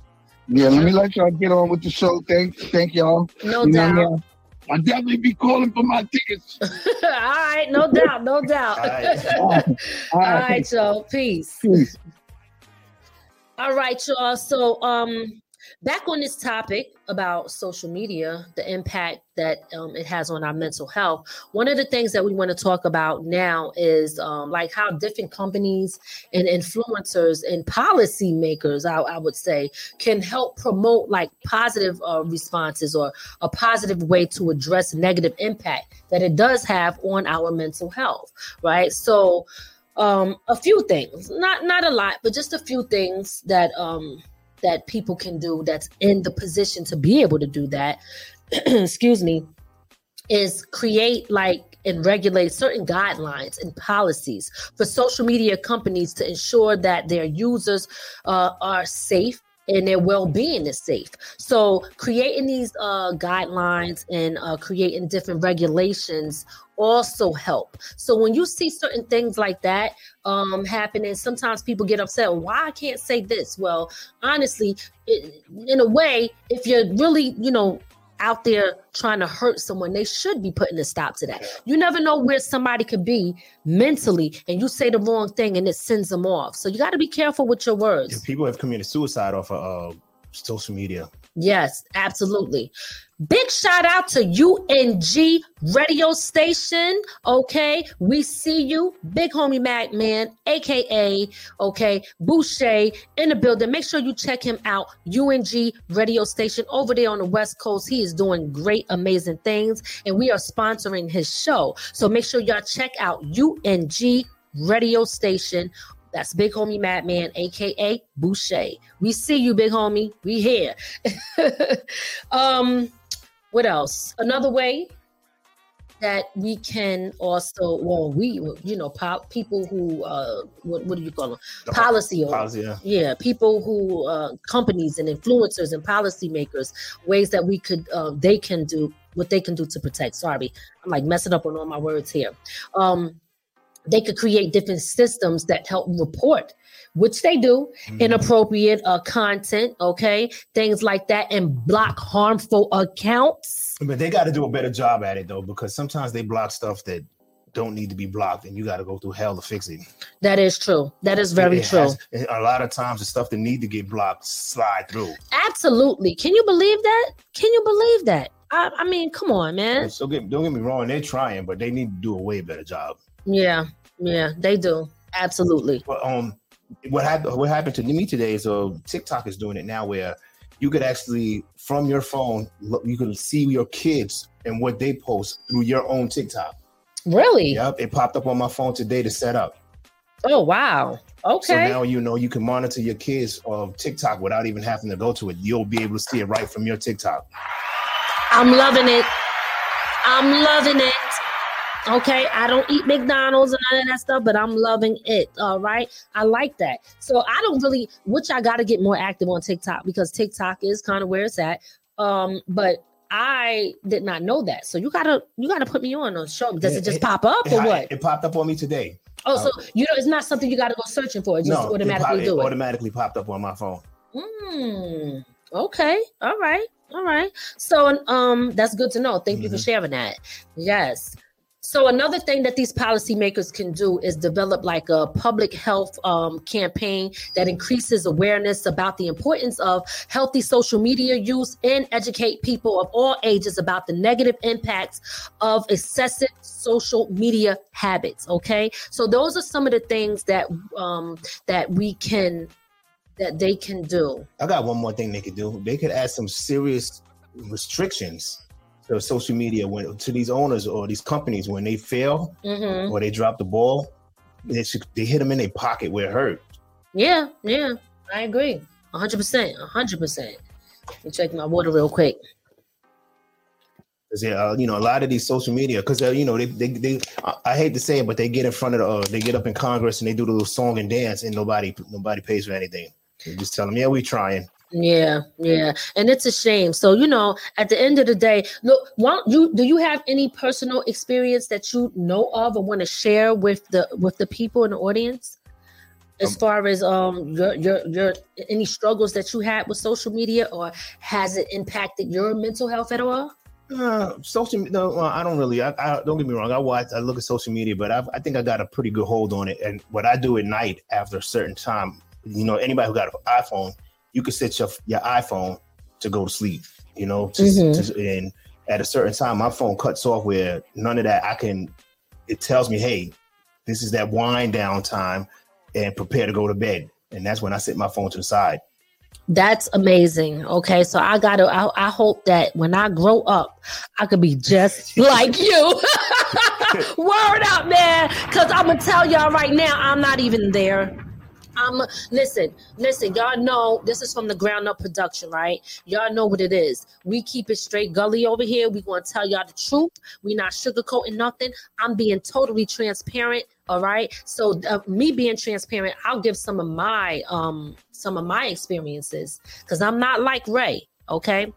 Yeah, let me let y'all get on with the show. Thank, thank y'all. No you doubt. Know, I'll definitely be calling for my tickets. All right, no doubt, no doubt. All right, All right. All right y'all. Peace. Peace. All right, y'all. So, um, back on this topic about social media, the impact that um, it has on our mental health. One of the things that we want to talk about now is um, like how different companies and influencers and policymakers, I, I would say, can help promote like positive uh, responses or a positive way to address negative impact that it does have on our mental health, right? So, um, a few things, not not a lot, but just a few things that um, that people can do that's in the position to be able to do that excuse me is create like and regulate certain guidelines and policies for social media companies to ensure that their users uh, are safe and their well-being is safe. So creating these uh, guidelines and uh, creating different regulations also help. So when you see certain things like that um, happening sometimes people get upset why i can't say this? Well honestly it, in a way if you're really you know out there trying to hurt someone, they should be putting a stop to that. You never know where somebody could be mentally, and you say the wrong thing and it sends them off. So you got to be careful with your words. People have committed suicide off of uh, social media. Yes, absolutely. Big shout out to UNG radio station. Okay, we see you, big homie Mac Man, aka okay Boucher in the building. Make sure you check him out. UNG radio station over there on the West Coast. He is doing great, amazing things, and we are sponsoring his show. So make sure y'all check out UNG radio station that's Big Homie Madman, aka Boucher. We see you, big homie. We here. um, what else? Another way that we can also, well, we, you know, po- people who, uh, what, what do you call them? Policy, or, policy yeah. yeah. people who, uh, companies and influencers and policymakers, ways that we could, uh, they can do what they can do to protect. Sorry, I'm like messing up on all my words here. Um, they could create different systems that help report which they do, mm-hmm. inappropriate uh, content, okay, things like that, and block harmful accounts. But they got to do a better job at it though, because sometimes they block stuff that don't need to be blocked, and you got to go through hell to fix it. That is true. That is very it true. Has, a lot of times, the stuff that need to get blocked slide through. Absolutely. Can you believe that? Can you believe that? I, I mean, come on, man. So get, don't get me wrong, they're trying, but they need to do a way better job. Yeah, yeah, they do. Absolutely. But um, what happened what happened to me today is uh TikTok is doing it now where you could actually from your phone look, you can see your kids and what they post through your own TikTok. Really? Yep, it popped up on my phone today to set up. Oh wow. Okay. So now you know you can monitor your kids of TikTok without even having to go to it. You'll be able to see it right from your TikTok. I'm loving it. I'm loving it. Okay, I don't eat McDonald's and none of that stuff, but I'm loving it. All right, I like that. So I don't really, which I got to get more active on TikTok because TikTok is kind of where it's at. Um, but I did not know that. So you gotta, you gotta put me on a show. Does it, it just pop up or it, what? It popped up on me today. Oh, so you know, it's not something you got to go searching for. It just no, automatically it, do it. It automatically popped up on my phone. Hmm. Okay. All right. All right. So um, that's good to know. Thank mm-hmm. you for mm-hmm. sharing that. Yes. So another thing that these policymakers can do is develop like a public health um, campaign that increases awareness about the importance of healthy social media use and educate people of all ages about the negative impacts of excessive social media habits. Okay, so those are some of the things that um, that we can that they can do. I got one more thing they could do. They could add some serious restrictions social media when to these owners or these companies when they fail mm-hmm. or they drop the ball, they should, they hit them in their pocket where it hurt. Yeah, yeah, I agree, hundred percent, hundred percent. Let me check my water real quick. Cause yeah, uh, you know, a lot of these social media, because uh, you know, they, they, they, I hate to say it, but they get in front of the, uh, they get up in Congress and they do the little song and dance, and nobody, nobody pays for anything. They just tell them, yeah, we trying. Yeah, yeah, and it's a shame. So you know, at the end of the day, look, why you do you have any personal experience that you know of or want to share with the with the people in the audience, as um, far as um your your your any struggles that you had with social media, or has it impacted your mental health at all? Uh, social no, I don't really. I, I, don't get me wrong. I watch, I look at social media, but I've, I think I got a pretty good hold on it. And what I do at night after a certain time, you know, anybody who got an iPhone you can set your your iPhone to go to sleep. You know, to, mm-hmm. to, and at a certain time, my phone cuts off where none of that. I can. It tells me, hey, this is that wind down time, and prepare to go to bed. And that's when I set my phone to the side. That's amazing. Okay, so I gotta. I, I hope that when I grow up, I could be just like you. Word up, man. Because I'm gonna tell y'all right now, I'm not even there. I'm listen, listen, y'all know this is from the ground up production, right? Y'all know what it is. We keep it straight gully over here. We gonna tell y'all the truth. We not sugarcoating nothing. I'm being totally transparent. All right. So uh, me being transparent, I'll give some of my um some of my experiences because I'm not like Ray. Okay.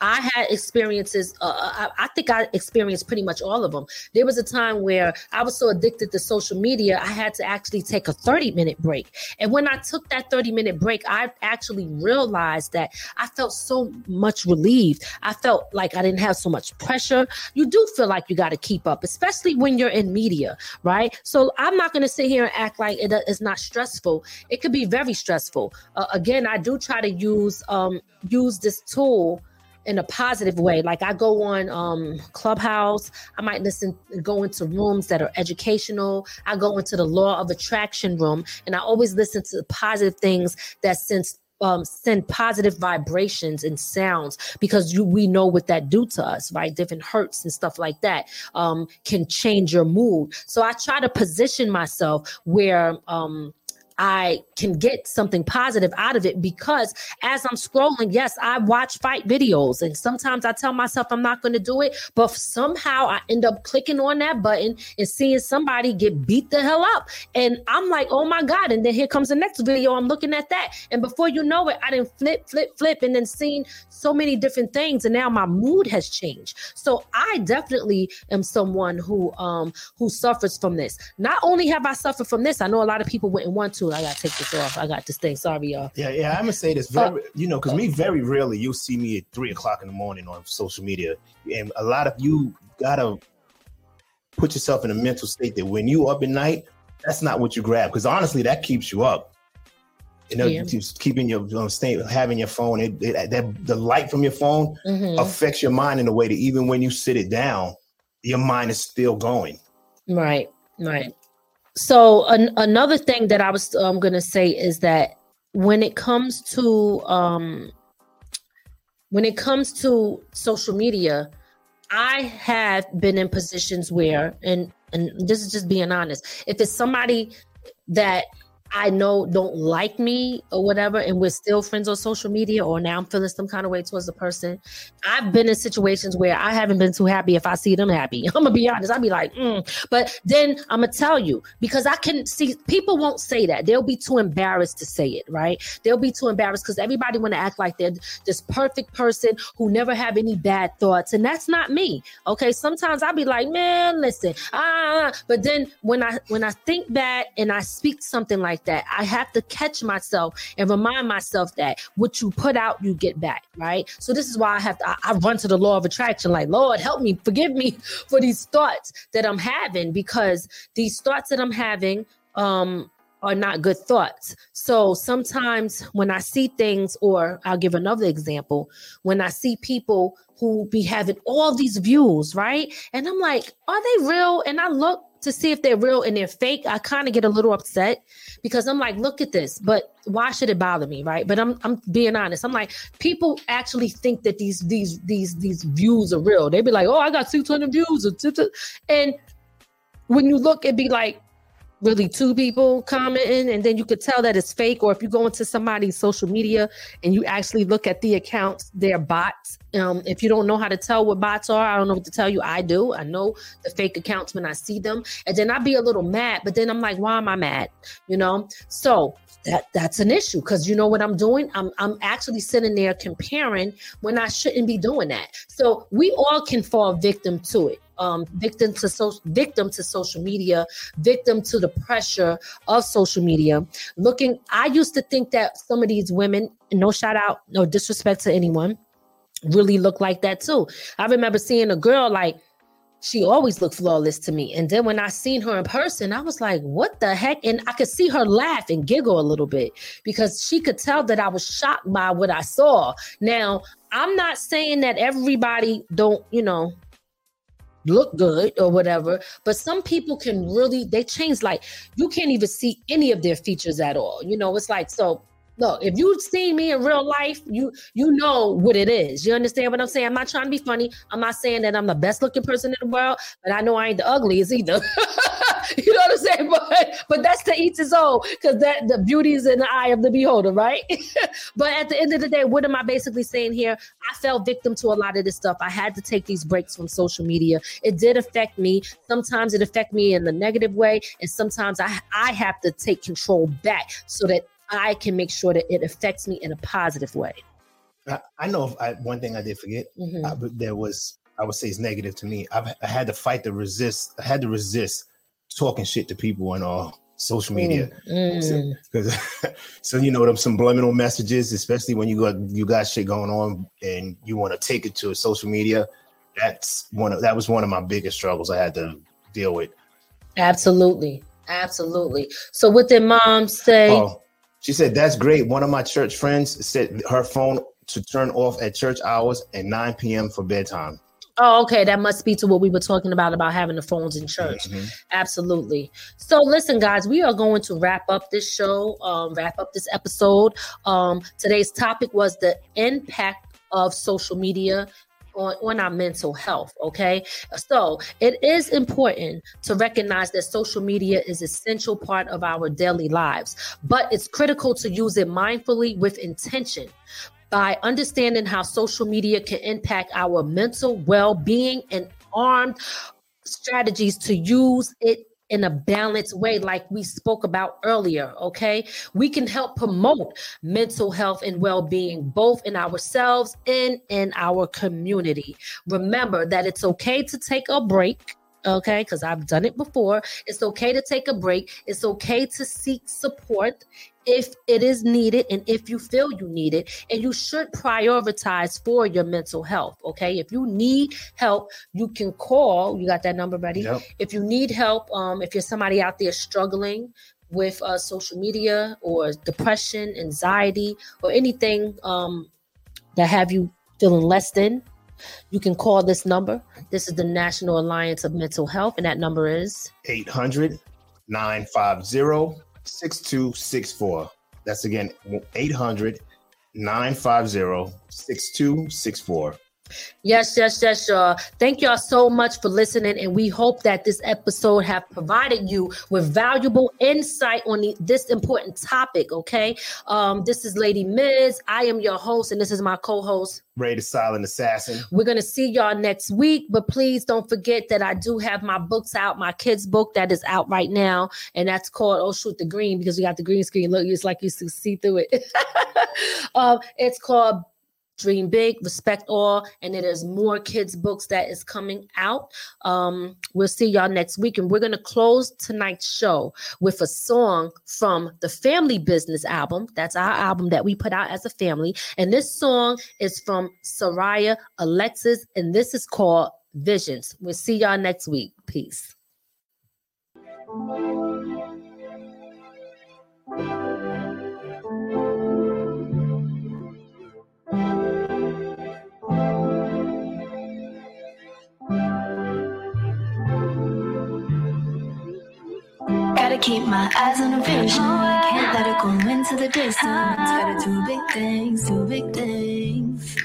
I had experiences. Uh, uh, I, I, think I experienced pretty much all of them. There was a time where I was so addicted to social media, I had to actually take a 30 minute break. And when I took that 30 minute break, I actually realized that I felt so much relieved. I felt like I didn't have so much pressure. You do feel like you got to keep up, especially when you're in media, right? So I'm not going to sit here and act like it is not stressful. It could be very stressful. Uh, again, I do try to use um, use this tool in a positive way. Like I go on um, Clubhouse, I might listen, go into rooms that are educational. I go into the law of attraction room, and I always listen to the positive things that sense um, send positive vibrations and sounds because you we know what that do to us, right? Different hurts and stuff like that um, can change your mood. So I try to position myself where um, I can get something positive out of it because as I'm scrolling, yes, I watch fight videos and sometimes I tell myself I'm not going to do it, but somehow I end up clicking on that button and seeing somebody get beat the hell up. And I'm like, oh my God. And then here comes the next video. I'm looking at that. And before you know it, I didn't flip, flip, flip, and then seen so many different things. And now my mood has changed. So I definitely am someone who um who suffers from this. Not only have I suffered from this, I know a lot of people wouldn't want to I gotta take this off. I got this thing. Sorry, y'all. Yeah, yeah. I'm gonna say this very, uh, you know, because me very rarely you'll see me at three o'clock in the morning on social media, and a lot of you gotta put yourself in a mental state that when you up at night, that's not what you grab. Because honestly, that keeps you up. You know, yeah. just keeping your you know, stay, having your phone, it, it, that the light from your phone mm-hmm. affects your mind in a way that even when you sit it down, your mind is still going. Right, right. So an, another thing that I was um, going to say is that when it comes to um, when it comes to social media, I have been in positions where, and and this is just being honest, if it's somebody that I know don't like me or whatever, and we're still friends on social media, or now I'm feeling some kind of way towards the person. I've been in situations where I haven't been too happy if I see them happy. I'm gonna be honest. I'll be like, mm. but then I'm gonna tell you because I can see people won't say that. They'll be too embarrassed to say it, right? They'll be too embarrassed because everybody want to act like they're this perfect person who never have any bad thoughts, and that's not me. Okay, sometimes I'll be like, man, listen, ah, but then when I when I think back and I speak something like that, I have to catch myself and remind myself that what you put out, you get back, right? So this is why I have to I, I run to the law of attraction, like, Lord, help me, forgive me for these thoughts that I'm having, because these thoughts that I'm having um are not good thoughts. So sometimes when I see things, or I'll give another example, when I see people who be having all these views, right? And I'm like, are they real? And I look to see if they're real and they're fake, I kind of get a little upset because I'm like, look at this, but why should it bother me, right? But I'm I'm being honest. I'm like, people actually think that these these these these views are real. They'd be like, oh, I got 600 views, and when you look, it'd be like, really two people commenting and then you could tell that it's fake or if you go into somebody's social media and you actually look at the accounts they're bots. Um, if you don't know how to tell what bots are i don't know what to tell you. I do. I know the fake accounts when i see them. And then i'd be a little mad but then i'm like why am i mad? You know? So that that's an issue because you know what I'm doing? I'm I'm actually sitting there comparing when I shouldn't be doing that. So we all can fall victim to it um, victim to so, victim to social media, victim to the pressure of social media. Looking, I used to think that some of these women, no shout out, no disrespect to anyone, really look like that too. I remember seeing a girl like she always looked flawless to me. And then when I seen her in person, I was like, what the heck? And I could see her laugh and giggle a little bit because she could tell that I was shocked by what I saw. Now, I'm not saying that everybody don't, you know, look good or whatever but some people can really they change like you can't even see any of their features at all. You know it's like so Look, if you've seen me in real life, you you know what it is. You understand what I'm saying? I'm not trying to be funny. I'm not saying that I'm the best looking person in the world, but I know I ain't the ugliest either. you know what I'm saying? But but that's to each his own, because that the beauty is in the eye of the beholder, right? but at the end of the day, what am I basically saying here? I fell victim to a lot of this stuff. I had to take these breaks from social media. It did affect me. Sometimes it affect me in the negative way, and sometimes I I have to take control back so that I can make sure that it affects me in a positive way. I, I know I, one thing I did forget. Mm-hmm. I, there was, I would say, it's negative to me. I've, I had to fight to resist. I had to resist talking shit to people on all social media. Mm. So, so, you know them subliminal messages, especially when you got you got shit going on and you want to take it to a social media. That's one of that was one of my biggest struggles I had to deal with. Absolutely. Absolutely. So what did mom say? Oh, she said, That's great. One of my church friends said her phone to turn off at church hours at 9 p.m. for bedtime. Oh, okay. That must be to what we were talking about about having the phones in church. Mm-hmm. Absolutely. So, listen, guys, we are going to wrap up this show, um, wrap up this episode. Um, today's topic was the impact of social media on, on our mental health. Okay. So it is important to recognize that social media is essential part of our daily lives, but it's critical to use it mindfully with intention by understanding how social media can impact our mental well-being and armed strategies to use it in a balanced way, like we spoke about earlier. Okay. We can help promote mental health and well being, both in ourselves and in our community. Remember that it's okay to take a break okay? Because i've done it before. It's okay to take a break. It's okay to seek support if it is needed and if you feel you need it. And you should prioritize for your mental health okay? If you need help you can call. You got that number ready yep. if you need help um if you're somebody out there struggling with uh, social media or depression anxiety or anything um that have you feeling less than you can call this number. This is the National Alliance of Mental Health, and that number is 800 950 6264. That's again 800 950 6264. Yes, yes, yes, y'all. Thank y'all so much for listening, and we hope that this episode have provided you with valuable insight on the, this important topic. Okay, um, this is Ladi Miz. I am your host, and this is my co-host. Ray the Silent Assassin. We're gonna see y'all next week, but please don't forget that I do have my books out, my kids' book that is out right now, and that's called "Oh Shoot the Green" because we got the green screen. Look, it's like you see through it. um, it's called dream big respect all and it is more kids books that is coming out. Um we'll see y'all next week and we're going to close tonight's show with a song from the family business album. That's our album that we put out as a family and this song is from soraya alexis and this is called visions. We'll see y'all next week. Peace keep my eyes on the vision. Can't let it go into the distance. Gotta do ah. big things, do big things.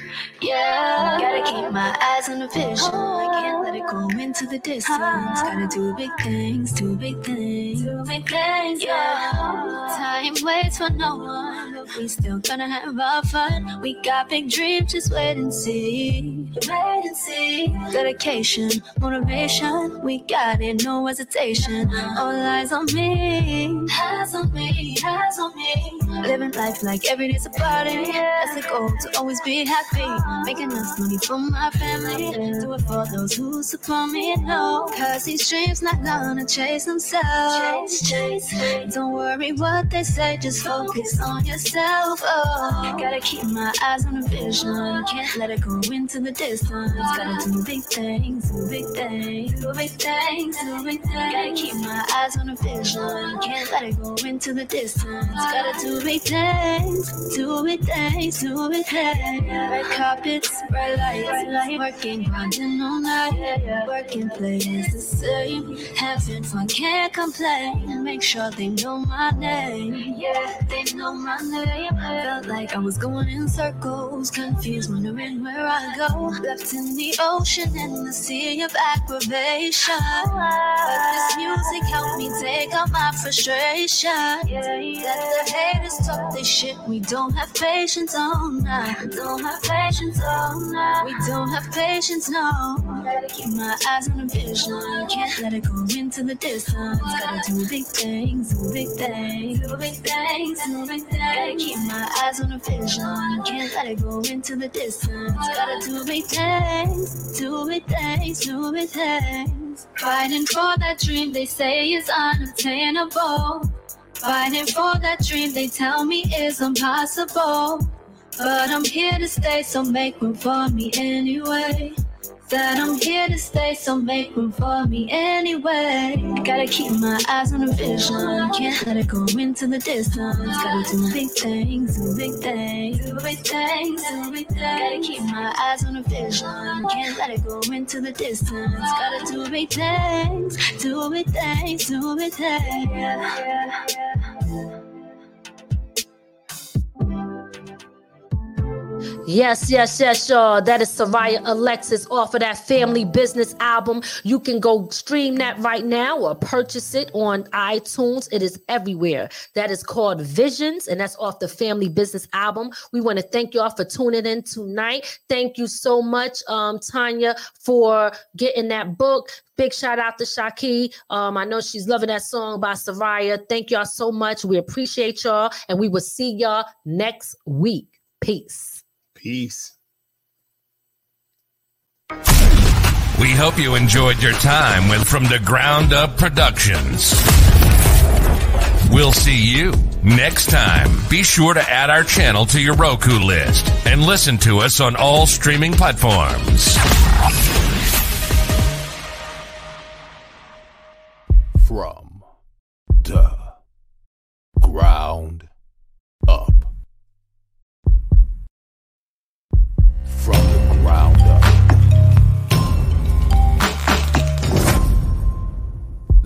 Yeah, gotta keep my eyes on the vision. Can't let it go into the distance. Ah. Gotta do big things, do big things, do big things. Yeah, time waits for no one, but we still gonna have our fun. We got big dreams, just wait and see. See. Dedication, motivation, we got it, no hesitation. All eyes on me, eyes on me, eyes on me. Living life like every day's a party. That's the goal to always be happy. Making enough money for my family. Do it for those who support me. No, cause these dreams not gonna chase themselves. Chase, chase. Don't worry what they say, just focus on yourself. Oh, gotta keep my eyes on the vision. Can't let it go into the distance. Gotta do big things, do big things, do big things, do big things. Gotta keep my eyes on the vision. Can't let it go into the distance. Gotta do big things, do big things, do big things. Red carpets, bright lights, working, grinding all night. Working play is the same. Having fun, can't complain. Make sure they know my name. Yeah, they know my name. Felt like I was going in circles, confused, wondering where I go. Left in the ocean in the sea of aggravation. But this music helped me take out my frustration. Let the haters talk this shit. We don't have patience, oh no. Don't have patience, oh no. We don't have patience, no. Gotta keep my eyes on the vision. Can't let it go into the distance. Gotta do big things, do big things, do big things, do big things. Gotta keep my eyes on the vision. Can't let it go into the distance. Gotta do big things, do big things, do big things. Fighting for that dream they say is unattainable. Fighting for that dream they tell me is impossible. But I'm here to stay, so make room for me anyway. That I'm here to stay, so make room for me anyway. Gotta keep my eyes on the vision. Can't let it go into the distance. Gotta do big things, do big things, do big things, do big things. Gotta keep my eyes on the vision. Can't let it go into the distance. Gotta do big things, do big things, do big things. Yeah, yeah. Yes, yes, yes, y'all. That is Soraya Alexis off of that family business album. You can go stream that right now or purchase it on iTunes. It is everywhere. That is called Visions, and that's off the family business album. We want to thank y'all for tuning in tonight. Thank you so much, um, Tanya, for getting that book. Big shout out to Shaki. Um, I know she's loving that song by Soraya. Thank y'all so much. We appreciate y'all, and we will see y'all next week. Peace. Peace. We hope you enjoyed your time with From Da Ground Up Productions. We'll see you next time. Be sure to add our channel to your Roku list and listen to us on all streaming platforms. From the ground